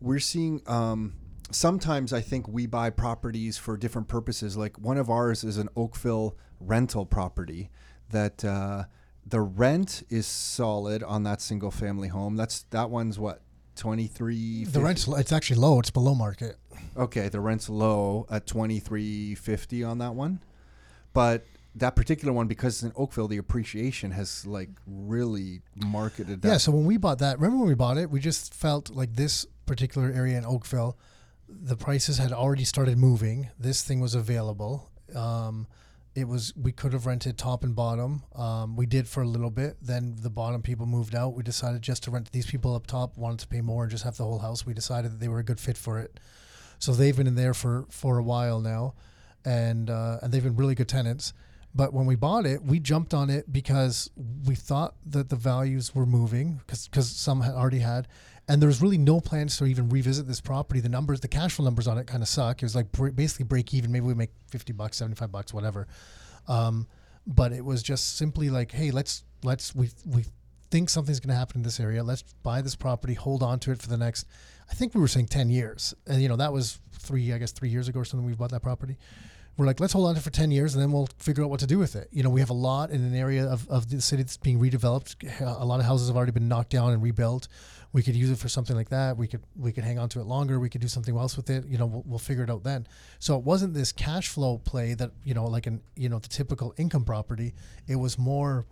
we're seeing um sometimes I think we buy properties for different purposes. Like one of ours is an Oakville rental property that uh, the rent is solid on that single family home. That's that one's what twenty three. The rent's it's actually low. It's below market. Okay, the rent's low at twenty three fifty on that one, but that particular one because it's in Oakville, the appreciation has like really marketed that. Yeah. So when we bought that, remember when we bought it, we just felt like this particular area in Oakville, the prices had already started moving. This thing was available. Um, it was we could have rented top and bottom. Um, we did for a little bit. Then the bottom people moved out. We decided just to rent. These people up top wanted to pay more and just have the whole house. We decided that they were a good fit for it. So they've been in there for for a while now, and uh, and they've been really good tenants. But when we bought it, we jumped on it because we thought that the values were moving because some had already had, and there was really no plans to even revisit this property. The numbers, the cash flow numbers on it, kind of suck. It was like br- basically break even. Maybe we make fifty bucks, seventy five bucks, whatever. Um, but it was just simply like, hey, let's let's we we think something's going to happen in this area. Let's buy this property, hold on to it for the next. I think we were saying ten years, and you know that was three, I guess, three years ago or something. We bought that property we're like, let's hold on to it for 10 years and then we'll figure out what to do with it. You know, we have a lot in an area of, of the city that's being redeveloped. A lot of houses have already been knocked down and rebuilt. We could use it for something like that. We could we could hang on to it longer. We could do something else with it. You know, we'll, we'll figure it out then. So it wasn't this cash flow play that, you know, like an, you know, the typical income property. It was more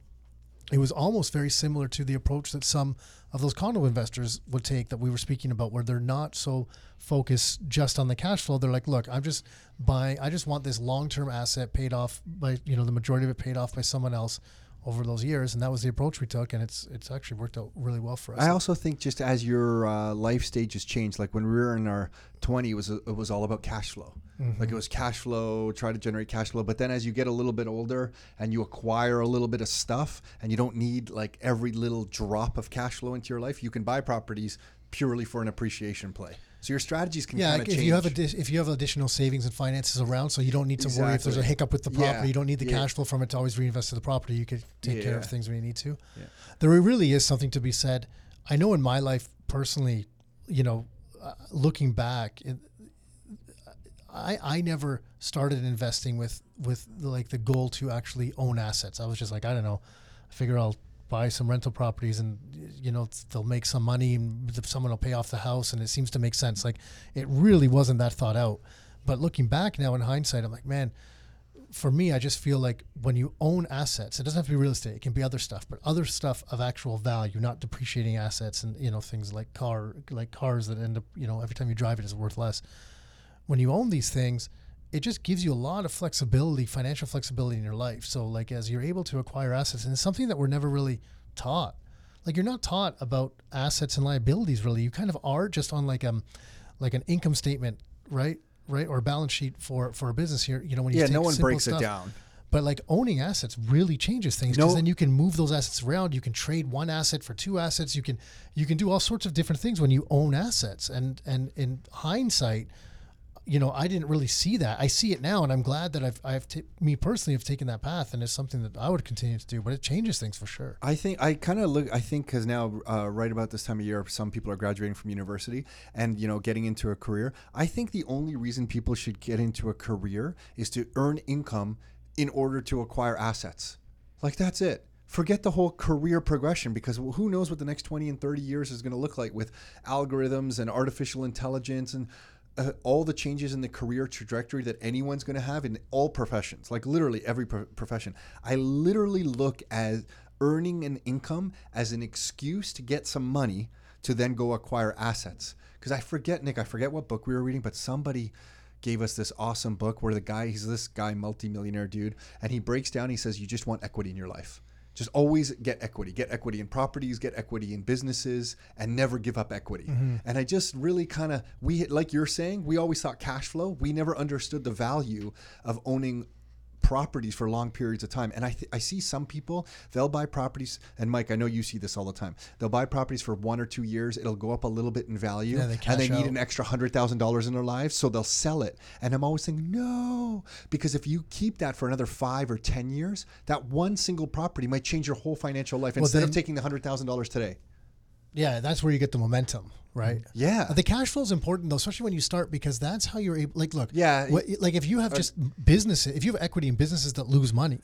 it was almost very similar to the approach that some of those condo investors would take that we were speaking about where they're not so focused just on the cash flow they're like look i'm just buying i just want this long-term asset paid off by you know the majority of it paid off by someone else over those years, and that was the approach we took, and it's it's actually worked out really well for us. I also think just as your uh, life stages change, like when we were in our 20, it was it was all about cash flow. Mm-hmm. Like it was cash flow, try to generate cash flow. But then as you get a little bit older and you acquire a little bit of stuff, and you don't need like every little drop of cash flow into your life, you can buy properties purely for an appreciation play. So your strategies can yeah, kind of if change. you have adi- if you have additional savings and finances around, so you don't need to exactly. worry if there's a hiccup with the property. Yeah. You don't need the yeah. cash flow from it to always reinvest in the property. You could take yeah. care of things when you need to. There really is something to be said. I know in my life personally, you know, uh, looking back, it, I I never started investing with with like the goal to actually own assets. I was just like I don't know, I figure I'll buy some rental properties and you know they'll make some money and someone will pay off the house and it seems to make sense. Like it really wasn't that thought out. But looking back now in hindsight i'm like man for me i just feel like when you own assets it doesn't have to be real estate it can be other stuff but other stuff of actual value not depreciating assets and you know things like car like cars that end up you know every time you drive it is worth less. When you own these things it just gives you a lot of flexibility, financial flexibility in your life. So like as you're able to acquire assets, and it's something that we're never really taught. Like you're not taught about assets and liabilities really. You kind of are just on like um like an income statement, right? Right? Or balance sheet for for a business here. You know, when you Yeah, no one breaks stuff, it down. But like owning assets really changes things because no. then you can move those assets around. You can trade one asset for two assets. You can you can do all sorts of different things when you own assets. And and in hindsight, you know, I didn't really see that. I see it now, and I'm glad that I've, I've t- me personally have taken that path, and it's something that I would continue to do. But it changes things for sure. I think I kind of look. I think because now, uh, right about this time of year, some people are graduating from university and you know getting into a career. I think the only reason people should get into a career is to earn income in order to acquire assets. Like that's it forget the whole career progression because who knows what the next 20 and 30 years is going to look like with algorithms and artificial intelligence and uh, all the changes in the career trajectory that anyone's going to have in all professions, like literally every pro- profession. I literally look at earning an income as an excuse to get some money to then go acquire assets. Because I forget, Nick, I forget what book we were reading, but somebody gave us this awesome book where the guy, he's this guy, multimillionaire dude, and he breaks down, he says, You just want equity in your life just always get equity get equity in properties get equity in businesses and never give up equity mm-hmm. and i just really kind of we like you're saying we always thought cash flow we never understood the value of owning properties for long periods of time. And I, th- I see some people, they'll buy properties. And Mike, I know you see this all the time. They'll buy properties for one or two years. It'll go up a little bit in value. Yeah, they and they need out. an extra $100,000 in their lives. So they'll sell it. And I'm always thinking, no, because if you keep that for another five or 10 years, that one single property might change your whole financial life well, instead then, of taking the $100,000 today. Yeah, that's where you get the momentum right? Yeah. The cash flow is important though, especially when you start because that's how you're able. Like, look, yeah, what, like if you have just businesses, if you have equity in businesses that lose money,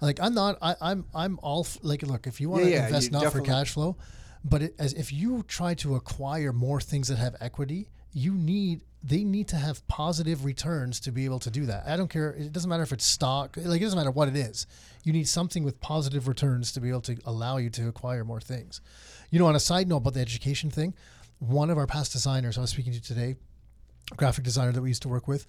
like I'm not, I, am I'm, I'm all like, look, if you want to yeah, yeah, invest not for cash flow, but it, as if you try to acquire more things that have equity, you need they need to have positive returns to be able to do that. I don't care. It doesn't matter if it's stock. Like it doesn't matter what it is. You need something with positive returns to be able to allow you to acquire more things. You know, on a side note about the education thing, one of our past designers I was speaking to today, graphic designer that we used to work with,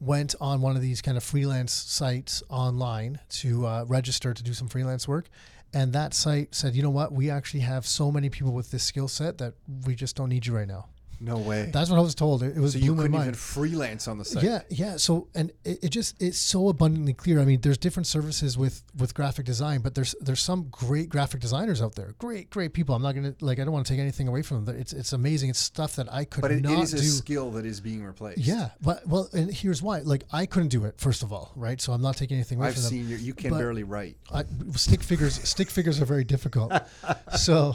went on one of these kind of freelance sites online to uh, register to do some freelance work. And that site said, you know what? We actually have so many people with this skill set that we just don't need you right now. No way. That's what I was told. It, it was so you couldn't even freelance on the site. Yeah, yeah. So and it, it just it's so abundantly clear. I mean, there's different services with with graphic design, but there's there's some great graphic designers out there. Great, great people. I'm not gonna like I don't want to take anything away from them. It's it's amazing. It's stuff that I could But it, not it is a do. skill that is being replaced. Yeah, but well, and here's why. Like I couldn't do it first of all, right? So I'm not taking anything away I've from them. seen you. You can But- barely write. I, stick figures stick figures are very difficult. [LAUGHS] so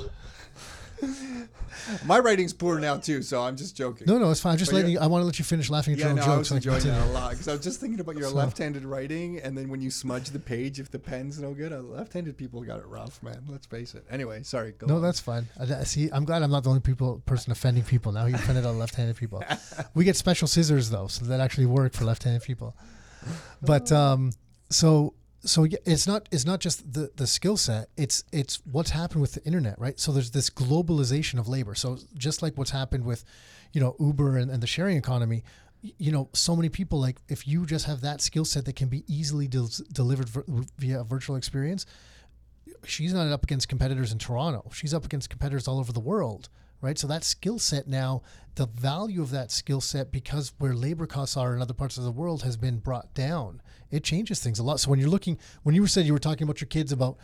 [LAUGHS] My writing's poor now too, so I'm just joking. no, no, it's fine. I'm just But letting you're- I want to let you finish laughing at Yeah, your no, own I jokes. was so I can enjoying continue. that a lot because I was just thinking about your So- left-handed writing, and then when you smudge the page, if the pen's no good, uh, left-handed people got it rough, man. Let's face it. Anyway, sorry. Go No, on. that's fine. I, I- see, I'm glad I'm not the only people person offending people. Now you offended all left-handed people. [LAUGHS] we get special scissors though, so that actually work for left-handed people. But um, so so yeah, it's not it's not just the the skill set. It's it's what's happened with the internet, right? So there's this globalization of labor. So just like what's happened with, you know, Uber and, and the sharing economy. You know, so many people like if you just have that skill set that can be easily del- delivered vir- via a virtual experience, she's not up against competitors in Toronto. She's up against competitors all over the world, right? So that skill set now, the value of that skill set, because where labor costs are in other parts of the world, has been brought down. It changes things a lot. So when you're looking, when you said you were talking about your kids about,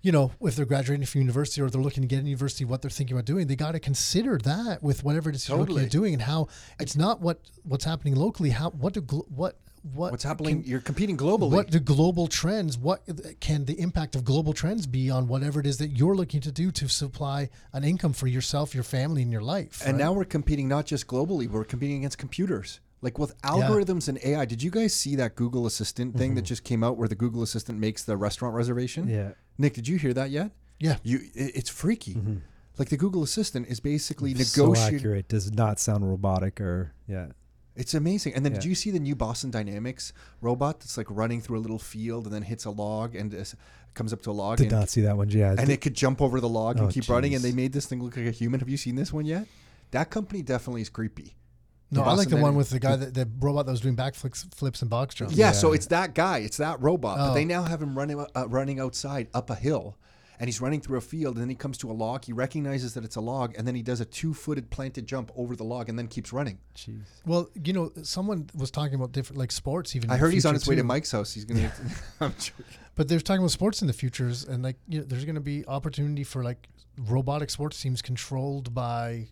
you know, if they're graduating from university or they're looking to get into university, what they're thinking about doing, they got to consider that with whatever it is you're looking at doing and how it's not what what's happening locally. How what do what what What's happening? can- you're competing globally. what do global trends? What can the impact of global trends be on whatever it is that you're looking to do to supply an income for yourself, your family, and your life? And right? now we're competing not just globally, we're competing against computers. Like with algorithms and AI. Did you guys see that Google Assistant thing that mm-hmm. just came out where the Google Assistant makes the restaurant reservation? Yeah. Nick, did you hear that yet? yeah, You it- it's freaky. Mm-hmm. Like the Google Assistant is basically negotiating. So accurate. Does not sound robotic or yeah. It's amazing. And then did you see the new Boston Dynamics robot that's like running through a little field and then hits a log and uh, comes up to a log Did and, not see that one. Yeah. and it could jump over the log and Oh, keep running and they made this thing look like a human. Have you seen this one yet? That company definitely is creepy. no, The I like the Boston one with the guy that the robot that was doing backflips, flips, and box jumps. Yeah, so it's that guy. It's that robot. But Oh. they now have him running uh, running outside up a hill. And he's running through a field, and then he comes to a log. He recognizes that it's a log, and then he does a two-footed planted jump over the log, and then keeps running. Jeez. Well, you know, someone was talking about different like sports. Even I heard he's on future, his way to. Mike's house. He's gonna. [LAUGHS] I'm joking. But they're talking about sports in the futures, and like you know, there's going to be opportunity for like robotic sports teams controlled by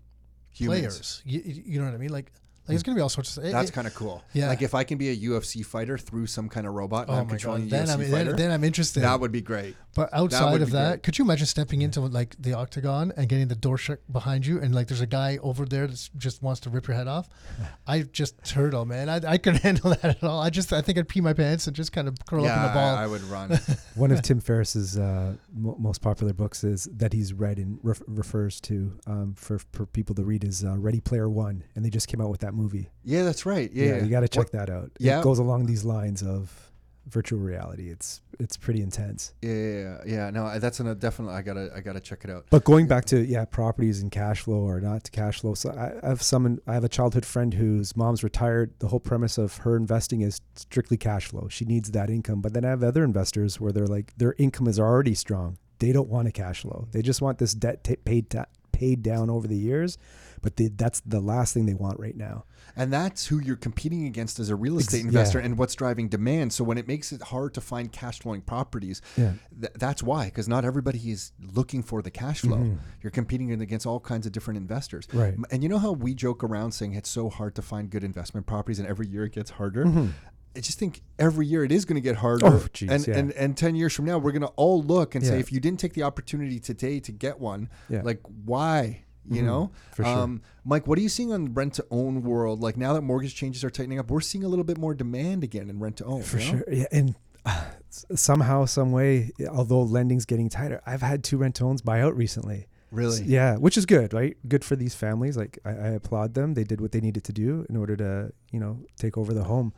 Humans. players. You, you know what I mean? Like, like it's going to be all sorts of. it- That's kind of cool. Yeah. Like if I can be a UFC fighter through some kind of robot and Oh I'm my controlling god! Then UFC I'm fighter, then, then I'm interested. that would be great. But outside would of be that, great. could you imagine stepping into like the octagon and getting the door shut behind you, and like there's a guy over there that just wants to rip your head off? [LAUGHS] I just turtle, man. I, I couldn't [LAUGHS] handle that at all. I just I think I'd pee my pants and just kind of curl yeah, up in a ball. I, I would run. [LAUGHS] One of Tim Ferriss's uh, mo most popular books is that he's read and ref- refers to um, for for people to read is uh, Ready Player One, and they just came out with that movie. yeah, that's right. Yeah, you got to check What- that out. yeah. it goes along these lines of virtual reality. It's it's pretty intense. Yeah, yeah, yeah, yeah. No, I- that's a definitely. I gotta, I gotta check it out. But going back to yeah, properties and cash flow or not to cash flow. So I, I have someone. I have a childhood friend whose mom's retired. The whole premise of her investing is strictly cash flow. She needs that income. But then I have other investors where they're like their income is already strong. They don't want a cash flow. They just want this debt ta paid paid down over the years. But they, that's the last thing they want right now. And that's who you're competing against as a real Ex- estate investor, yeah. and what's driving demand. So when it makes it hard to find cash flowing properties, Yeah. th- that's why, because not everybody is looking for the cash flow. Mhm. You're competing against all kinds of different investors. Right. And you know how we joke around saying it's so hard to find good investment properties, and every year it gets harder. Mhm. I just think every year it is going to get harder. Oh, geez, and, yeah. and and ten years from now, we're going to all look and say, if you didn't take the opportunity today to get one, Yeah. like why? You Mhm, know, for sure. um, Mike, what are you seeing on rent to own world? Like now that mortgage changes are tightening up, we're seeing a little bit more demand again in rent to own. For you know? sure. Yeah. And uh, somehow, some way, although lending's getting tighter, I've had two rent to owns buy out recently. Really? Yeah, which is good, right? Good for these families. Like I, I applaud them. They did what they needed to do in order to, you know, take over the home.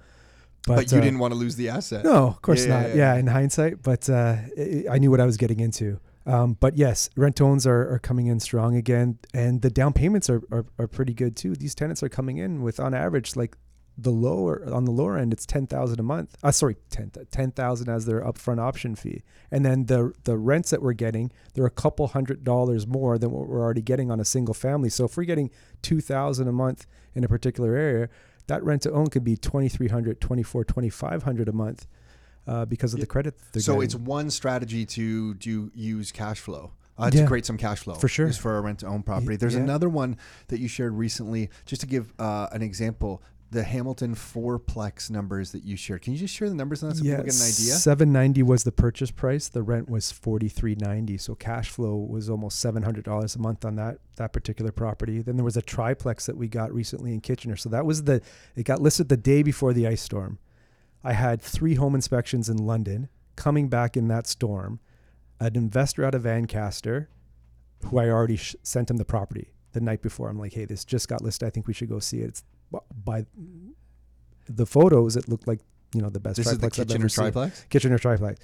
But, you uh, didn't want to lose the asset. No, of course Yeah, not. yeah, Yeah, yeah. in hindsight, but uh, I I knew what I was getting into. Um, but yes, rent owns are, are coming in strong again, and the down payments are, are, are pretty good too. These tenants are coming in with, on average, like the lower on the lower end, it's ten thousand a month. Uh, sorry, ten ten thousand as their upfront option fee, and then the the rents that we're getting, they're a couple hundred dollars more than what we're already getting on a single family. So if we're getting two thousand a month in a particular area, that rent to own could be 2300 24 2500 a month uh, because of Yeah. the credit So getting. it's one strategy to do use cash flow. Uh, Yeah. to create some cash flow For sure. is for a rent to own property. There's yeah. another one that you shared recently, just to give uh, an example. The Hamilton fourplex numbers that you shared. Can you just share the numbers on that so people get an idea? 790 was the purchase price. The rent was 4390. So cash flow was almost $700 a month on that that particular property. Then there was a triplex that we got recently in Kitchener. So that was the it got listed the day before the ice storm. I had three home inspections in London coming back in that storm. An investor out of Ancaster who I already sh- sent him the property the night before. I'm like, "Hey, this just got listed. I think we should go see it." It's by the photos it looked like, you know, the best This is the triplex Kitchener ever seen. triplex. Kitchener triplex.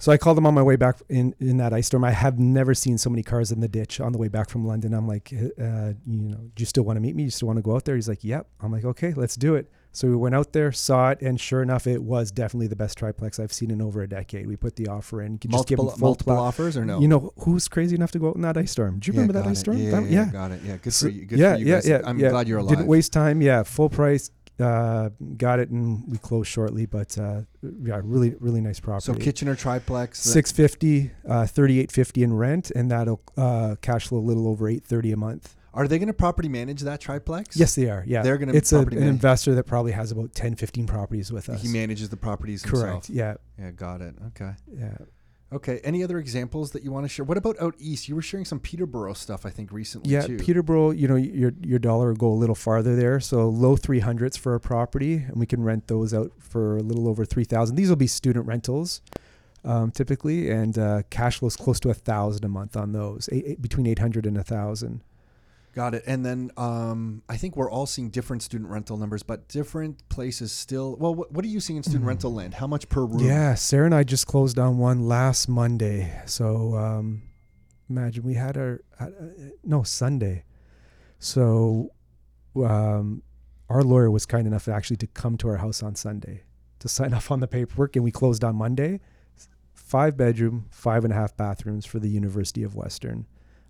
So I called them on my way back in, in that ice storm. I have never seen so many cars in the ditch on the way back from London. I'm like, uh, you know, do you still want to meet me? Do You still want to go out there? He's like, yep. I'm like, okay, let's do it. So we went out there, saw it, and sure enough, it was definitely the best triplex I've seen in over a decade. We put the offer in. Just give Multiple, them full multiple pla- offers or no? You know who's crazy enough to go out in that ice storm? Do you Yeah, remember that ice it. storm? Yeah, That- yeah, got it. Yeah, good for you. Good yeah, for you yeah, yeah. I'm yeah. glad you're alive. Didn't waste time. Yeah, full price. Uh, got it, and we closed shortly. But uh, yeah, really, really nice property. so Kitchener triplex. Six fifty, uh, thirty eight fifty in rent, and that'll uh, cash flow a little over eight thirty a month. Are they going to property manage that triplex? Yes, they are. Yeah, They're gonna It's a, an manage- investor that probably has about 10, 15 properties with us. He manages the properties Correct. himself. Yeah, Yeah, got it. Okay. yeah. Okay. Any other examples that you want to share? What about out east? You were sharing some Peterborough stuff, I think, recently Yeah, too. Peterborough. You know, your your dollar will go a little farther there. So low three hundreds for a property, and we can rent those out for a little over three thousand. These will be student rentals, um, typically, and uh, cash flow is close to a thousand a month on those, eight, eight, between eight hundred and a thousand. Got it. And then um, I think we're all seeing different student rental numbers, but different places still. Well, what, what are you seeing in student rental land? How much per room? Yeah, Sarah and I just closed on one last Monday. So um, imagine we had our uh, no Sunday. So um, our lawyer was kind enough actually to come to our house on Sunday to sign [LAUGHS] off on the paperwork, and we closed on Monday. Five bedroom, five and a half bathrooms for the University of Western.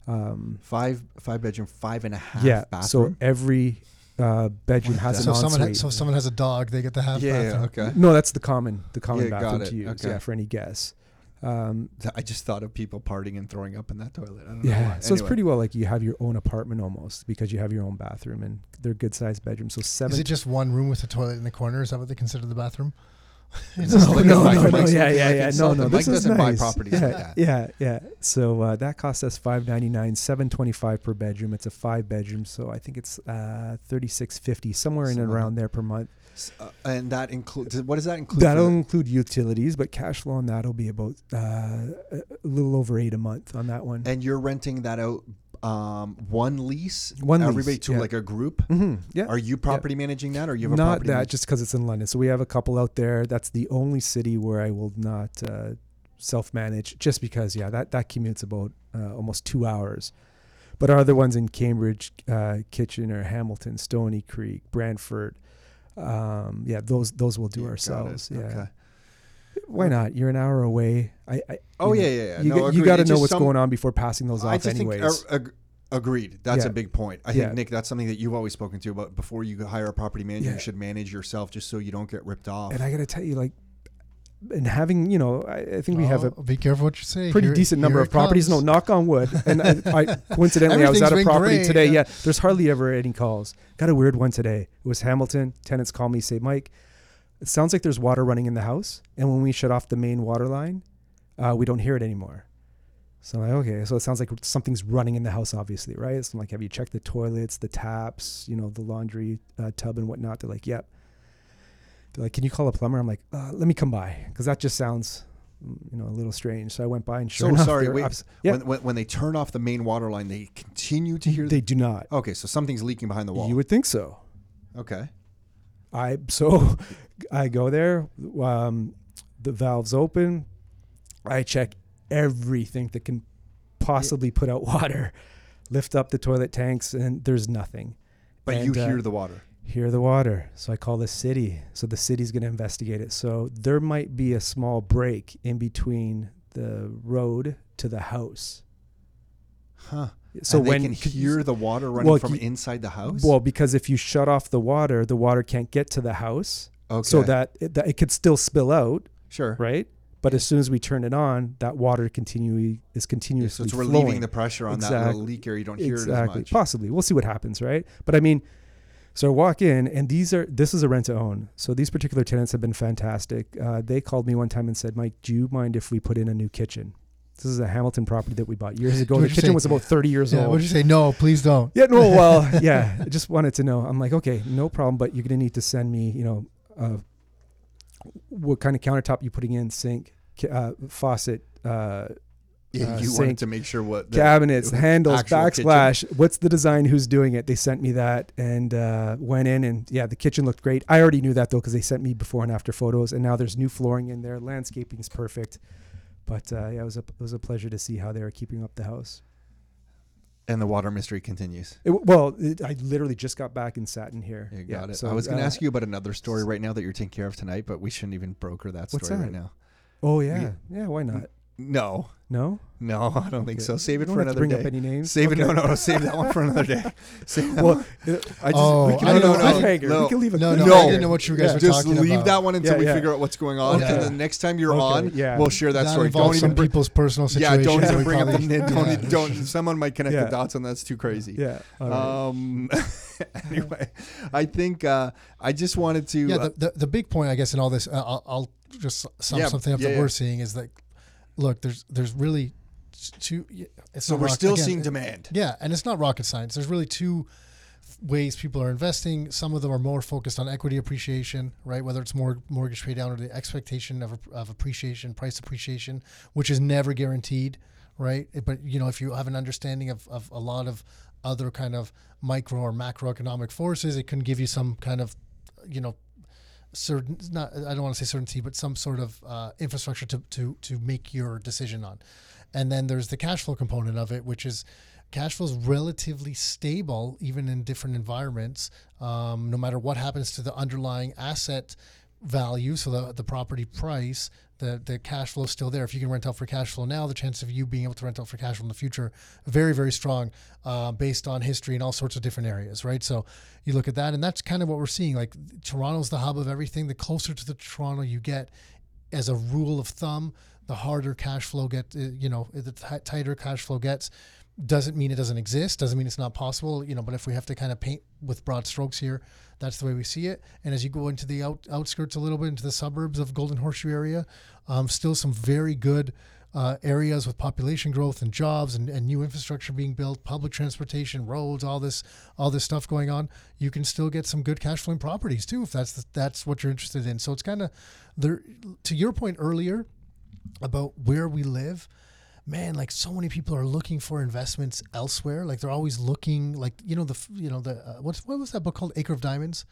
Um, Five five bedroom, five and a half yeah, bathroom. so every uh, bedroom has So an if someone, ensuite. ha- so if someone has a dog, they get the half yeah, bathroom. okay. no, that's the common, the common Yeah, bathroom to use. Okay. Yeah, for any guests. Um, I just thought of people partying and throwing up in that toilet. I don't know. Yeah, why. so it's pretty well like you have your own apartment almost because you have your own bathroom and they're good sized bedrooms. So seven. Is it just one room with a toilet in the corner? Is that what they consider the bathroom? It's No, no, no, no, yeah, yeah, yeah. No, no, Mike this is doesn't buy properties yeah, like that. Yeah, yeah. So uh, that cost us five ninety nine, seven twenty five per bedroom. It's a five bedroom, so I think it's uh, thirty six fifty somewhere in and around there per month. Uh, and that includes. What does that include? That'll include utilities, but cash flow on that'll be about uh, a little over eight a month on that one. and you're renting that out um, one lease. One lease, Everybody to yeah. like a group. hmm Yeah. Are you property managing that, or you have a not that manage- just because it's in london so we have a couple out there that's the only city where i will not uh, self-manage just because yeah that that commutes about uh, almost two hours but our other ones in cambridge uh, kitchener hamilton stoney creek brantford um, yeah those those we'll do Yeah, ourselves yeah Okay. Why not you're an hour away i, I Oh you yeah, know, yeah, yeah. you, No, got- you got to know what's some- going on before passing those I off just anyways think uh, ag- agreed. That's Yeah. a big point. I Yeah. think Nick, that's something that you've always spoken to about before you hire a property manager, Yeah. you should manage yourself just so you don't get ripped off. and i gotta tell you like and having you know i, I think we have a Oh, be careful what you say. pretty Here- decent number of it properties. No, knock on wood. [LAUGHS] And I, I coincidentally, I was at Everything's a property great, today. yeah. Yeah. there's hardly ever any calls. Got a weird one today. It was Hamilton. Tenants call me, say, Mike, it sounds like there's water running in the house, and when we shut off the main water line, uh, we don't hear it anymore. So I'm like, okay, so it sounds like something's running in the house, obviously, right? So I'm like, have you checked the toilets, the taps, you know, the laundry uh, tub and whatnot? They're like, yep. They're like, can you call a plumber? I'm like, uh, let me come by because that just sounds, you know, a little strange. So I went by and sure So enough, sorry, wait. yeah, when, when, when they turn off the main water line, they continue to hear. they do not. okay, so something's leaking behind the wall. You would think so. okay. I [LAUGHS] so I go there. Um, the valves open. I check everything that can possibly put out water. Lift up the toilet tanks, and there's nothing. But And, you uh, hear the water. hear the water. So I call the city. So the city's going to investigate it. So there might be a small break in between the road to the house. Huh. So and when can hear the water running Well, from inside the house. well, because if you shut off the water, the water can't get to the house, okay. so that it, that it could still spill out, sure. right? But as soon as we turn it on, that water continually is Yeah, continuously so it's flowing. relieving the pressure on that little leak area. You don't hear it as exactly much. possibly we'll see what happens right but i mean so I walk in and these are this is a rent to own so these particular tenants have been fantastic uh, they called me one time and said mike do you mind if we put in a new kitchen this is a hamilton property that we bought years [LAUGHS] ago the kitchen say? was about 30 years Yeah, old what'd you say? No, please don't. yeah no [LAUGHS] well yeah i just wanted to know i'm like okay no problem but you're going to need to send me you know uh, what kind of countertop you putting in sink uh, faucet uh, Yeah, uh, you sink, wanted to make sure what the cabinets, [LAUGHS] handles, actual kitchen- backsplash. What's the design? Who's doing it? They sent me that and uh, went in and yeah, the kitchen looked great. I already knew that though because they sent me before and after photos, and now there's new flooring in there. Landscaping is perfect. But uh, yeah, it was a it was a pleasure to see how they were keeping up the house. and the water mystery continues. It, well, it, I literally just got back and sat in here. You Yeah, got it. so, I was going to uh, ask you about another story right now that you're taking care of tonight, but we shouldn't even broker that story What's right now. Oh yeah, Yeah. yeah. Why not? No, No, no, I don't think Okay. so. Save You it don't for have to another bring day. Bring up any names. Save it. Okay. No, no, no. Save that one for another day. [LAUGHS] Save that Well, one. uh, I just Oh, we can I leave know- a I- cliffhanger. no. we can leave a No, no, No. I didn't know what you guys Yeah. were Just talking leave about. that one until Yeah, we yeah. figure out what's going on, Okay. and the next time you're Okay, on, yeah. we'll share that, That story. Don't involves some even bring. people's personal [LAUGHS] Yeah, situations. don't that even we bring up the probably- name. Don't, [LAUGHS] yeah. don't. Someone might connect Yeah. the dots on that's too crazy. Yeah. all right. Um. anyway, I think uh, I just wanted to. Yeah, uh, the, the, the big point, I guess, in all this, uh, I'll, I'll just sum Yeah, something up yeah, that yeah. we're seeing is that, look, there's there's really two. It's so we're rock- still again, seeing it- demand. Yeah, and it's not rocket science. There's really two ways people are investing. Some of them are more focused on equity appreciation, right? Whether it's more mortgage pay down or the expectation of, of appreciation, price appreciation, which is never guaranteed, right? But you know, if you have an understanding of, of a lot of other kind of micro or macroeconomic forces, it can give you some kind of, you know, certain not I don't want to say certainty, but some sort of uh, infrastructure to, to to make your decision on. And then there's the cash flow component of it, which is cash flow is relatively stable even in different environments, um, no matter what happens to the underlying asset value, so the, the property price, the, the cash flow is still there. If you can rent out for cash flow now, the chance of you being able to rent out for cash flow in the future, very, very strong uh, based on history and all sorts of different areas, right? So you look at that, and that's kind of what we're seeing. Like Toronto's the hub of everything. The closer to the Toronto you get, as a rule of thumb, the harder cash flow get, uh, you know, the t- tighter cash flow gets. Doesn't mean it doesn't exist. Doesn't mean it's not possible. You know, but if we have to kind of paint with broad strokes here, that's the way we see it. And as you go into the out, outskirts a little bit, into the suburbs of Golden Horseshoe area, um, still some very good uh, areas with population growth and jobs and, and new infrastructure being built, public transportation, roads, all this, all this stuff going on. You can still get some good cash flowing properties too, if that's the, that's what you're interested in. So it's kind of there. To your point earlier about where we live, man, like so many people are looking for investments elsewhere. Like they're always looking, like you know the you know the uh, what's what was that book called, Acre of Diamonds.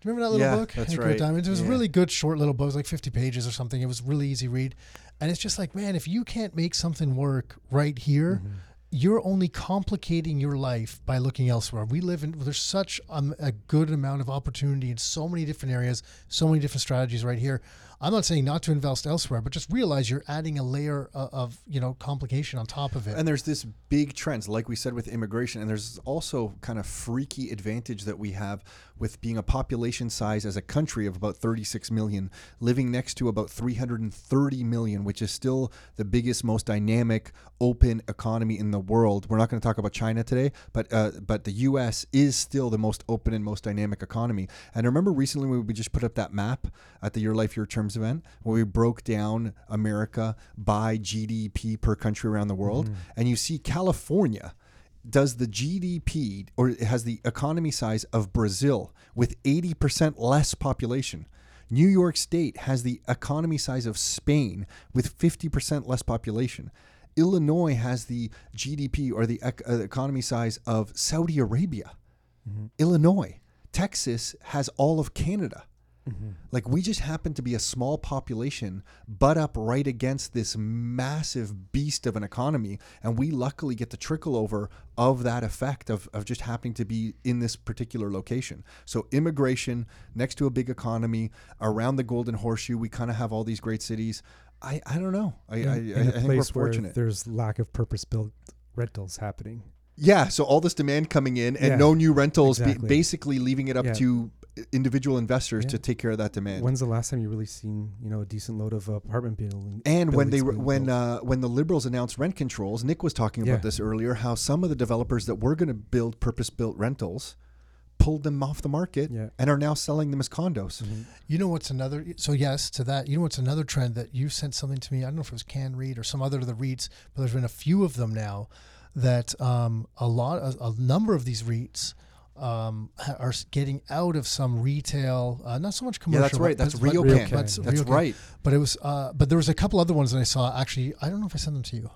Do you remember that little Yeah, book? that's Acre right. of Diamonds. It was a Yeah. really good short little book. It was like 50 pages or something. It was really easy read. And it's just like, man, if you can't make something work right here, Mm-hmm. you're only complicating your life by looking elsewhere. We live in there's such um, a good amount of opportunity in so many different areas, so many different strategies right here. I'm not saying not to invest elsewhere, but just realize you're adding a layer of, of you know complication on top of it. And there's this big trend, like we said with immigration, and there's also kind of freaky advantage that we have with being a population size as a country of about 36 million, living next to about 330 million, which is still the biggest, most dynamic, open economy in the world. We're not going to talk about China today, but uh, but the U.S. is still the most open and most dynamic economy. And I remember recently we just put up that map at the Your Life Your Terms event, where we broke down America by GDP per country around the world, and you see California does the GDP or it has the economy size of Brazil with 80% less population. New York State has the economy size of Spain with 50% less population. Illinois has the GDP or the ec- uh, economy size of Saudi Arabia. Illinois. Texas has all of Canada. Mm-hmm. Like we just happen to be a small population, butt up right against this massive beast of an economy, and we luckily get the trickle over of that effect of, of just happening to be in this particular location. So immigration next to a big economy around the Golden Horseshoe, we kind of have all these great cities. I, I don't know. I, I, in I, a I think we're fortunate. there's lack of purpose-built rentals happening. Yeah, so all this demand coming in and Yeah, no new rentals, exactly. basically leaving it up Yeah. to individual investors Yeah. to take care of that demand. When's the last time you really seen you know a decent load of apartment building? and when they buildings were- being when built? uh, when the liberals announced rent controls, Nick was talking Yeah. about this earlier. How some of the developers that were going to build purpose-built rentals pulled them off the market Yeah. and are now selling them as condos. Mhm. You know what's another? So yes, to that. You know what's another trend that you sent something to me. I don't know if it was Can Read or some other of the REITs, but there's been a few of them now that um, a lot, a, a number of these REITs um, [LAUGHS] are getting out of some retail, uh, not so much commercial. Yeah, that's right. That's but- RioCan. but- That's RioCan. right. But it was, uh, but there was a couple other ones that I saw. Actually, I don't know if I sent them to you.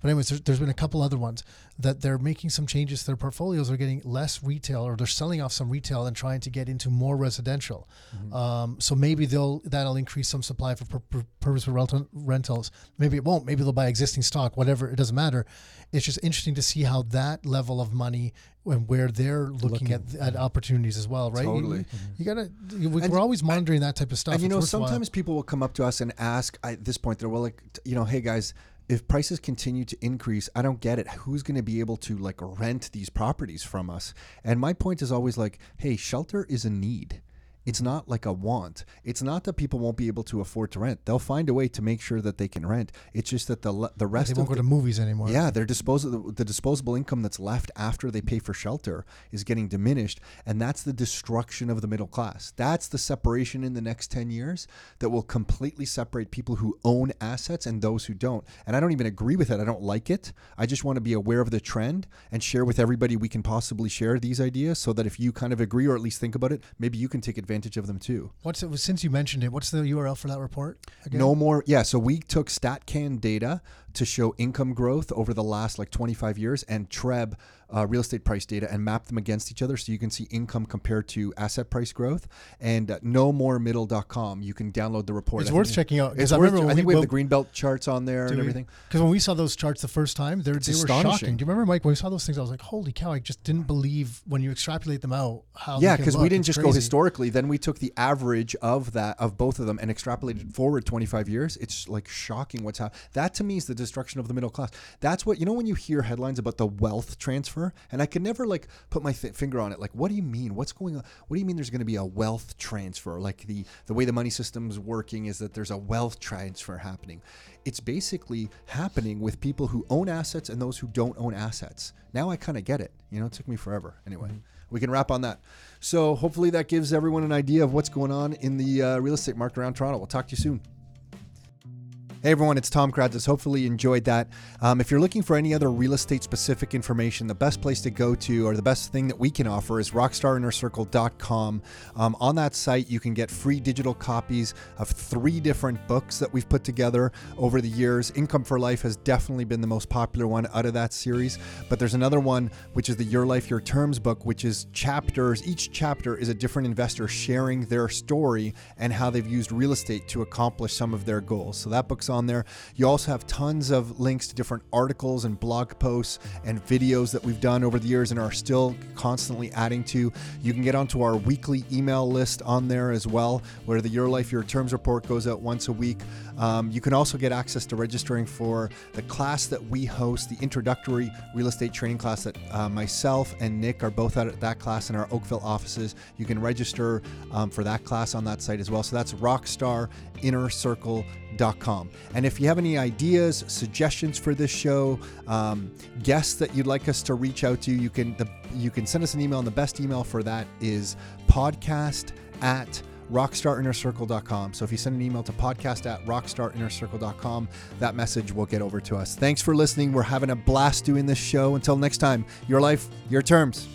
But anyways, there's, there's been a couple other ones that they're making some changes to their portfolios. They're getting less retail, or they're selling off some retail and trying to get into more residential. Mm-hmm. Um, so maybe they'll that'll increase some supply for pur- pur- purposeful rental, rentals. Maybe it won't. Maybe they'll buy existing stock. Whatever, it doesn't matter. It's just interesting to see how that level of money and where they're looking, at, at mm-hmm. opportunities as well, right? Totally. You, mm-hmm. gotta. You, we, we're always monitoring that type of stuff. And you know, sometimes people will come up to us and ask at this point, they're well, like, you know, hey guys, if prices continue to increase, I don't get it. Who's going to be able to like rent these properties from us? And my point is always like, hey, shelter is a need. It's not like a want. It's not that people won't be able to afford to rent. They'll find a way to make sure that they can rent. It's just that the the they won't of go the, to movies anymore. yeah, their disposable the disposable income that's left after they pay for shelter is getting diminished, and that's the destruction of the middle class. That's the separation in the next ten years that will completely separate people who own assets and those who don't. And I don't even agree with it. I don't like it. I just want to be aware of the trend and share with everybody we can possibly share these ideas, so that if you kind of agree or at least think about it, maybe you can take advantage of them too. What's it? Since you mentioned it, what's the URL for that report? Again? No more. Yeah. So we took StatCan data to show income growth over the last like 25 years and TREB uh, real estate price data and map them against each other so you can see income compared to asset price growth. And uh, no more middle.com. You can download the report. It's I worth think- checking out. It's I worth, remember I think we have well, the green belt charts on there and we? everything. Because when we saw those charts the first time, they were shocking. Do you remember, Mike? When we saw those things, I was like, "Holy cow!" I just didn't believe when you extrapolate them out how. Yeah, because we didn't It's just go crazy. historically. Then we took the average of that of both of them and extrapolated forward 25 years. It's like shocking what's happening. That to me is the destruction of the middle class. That's what you know when you hear headlines about the wealth transfer, and I can never like put my th- finger on it. Like, what do you mean? What's going on? What do you mean? There's going to be a wealth transfer? Like the the way the money system's working is that there's a wealth transfer happening. It's basically happening with people who own assets and those who don't own assets. Now I kind of get it. You know, it took me forever. Anyway, we can wrap on that. So hopefully that gives everyone an idea of what's going on in the uh, real estate market around Toronto. We'll talk to you soon. Hey everyone, it's Tom Karadza. Hopefully you enjoyed that. Um, if you're looking for any other real estate specific information, the best place to go to or the best thing that we can offer is rockstarinnercircle.com. Um, on that site, you can get free digital copies of three different books that we've put together over the years. Income for Life has definitely been the most popular one out of that series, but there's another one which is the Your Life, Your Terms book, which is chapters. Each chapter is a different investor sharing their story and how they've used real estate to accomplish some of their goals. So that book's on there. You also have tons of links to different articles and blog posts and videos that we've done over the years and are still constantly adding to. You can get onto our weekly email list on there as well, where the Your Life, Your Terms report goes out once a week. Um, you can also get access to registering for the class that we host, the introductory real estate training class that uh, myself and Nick are both at that class in our Oakville offices. You can register um, for that class on that site as well. So that's And if you have any ideas, suggestions for this show, um, guests that you'd like us to reach out to, you can the, you can send us an email. And the best email for that is podcast at rockstarinnercircle.com. So if you send an email to podcast at rockstarinnercircle.com, that message will get over to us. Thanks for listening. We're having a blast doing this show. Until next time, your life, your terms.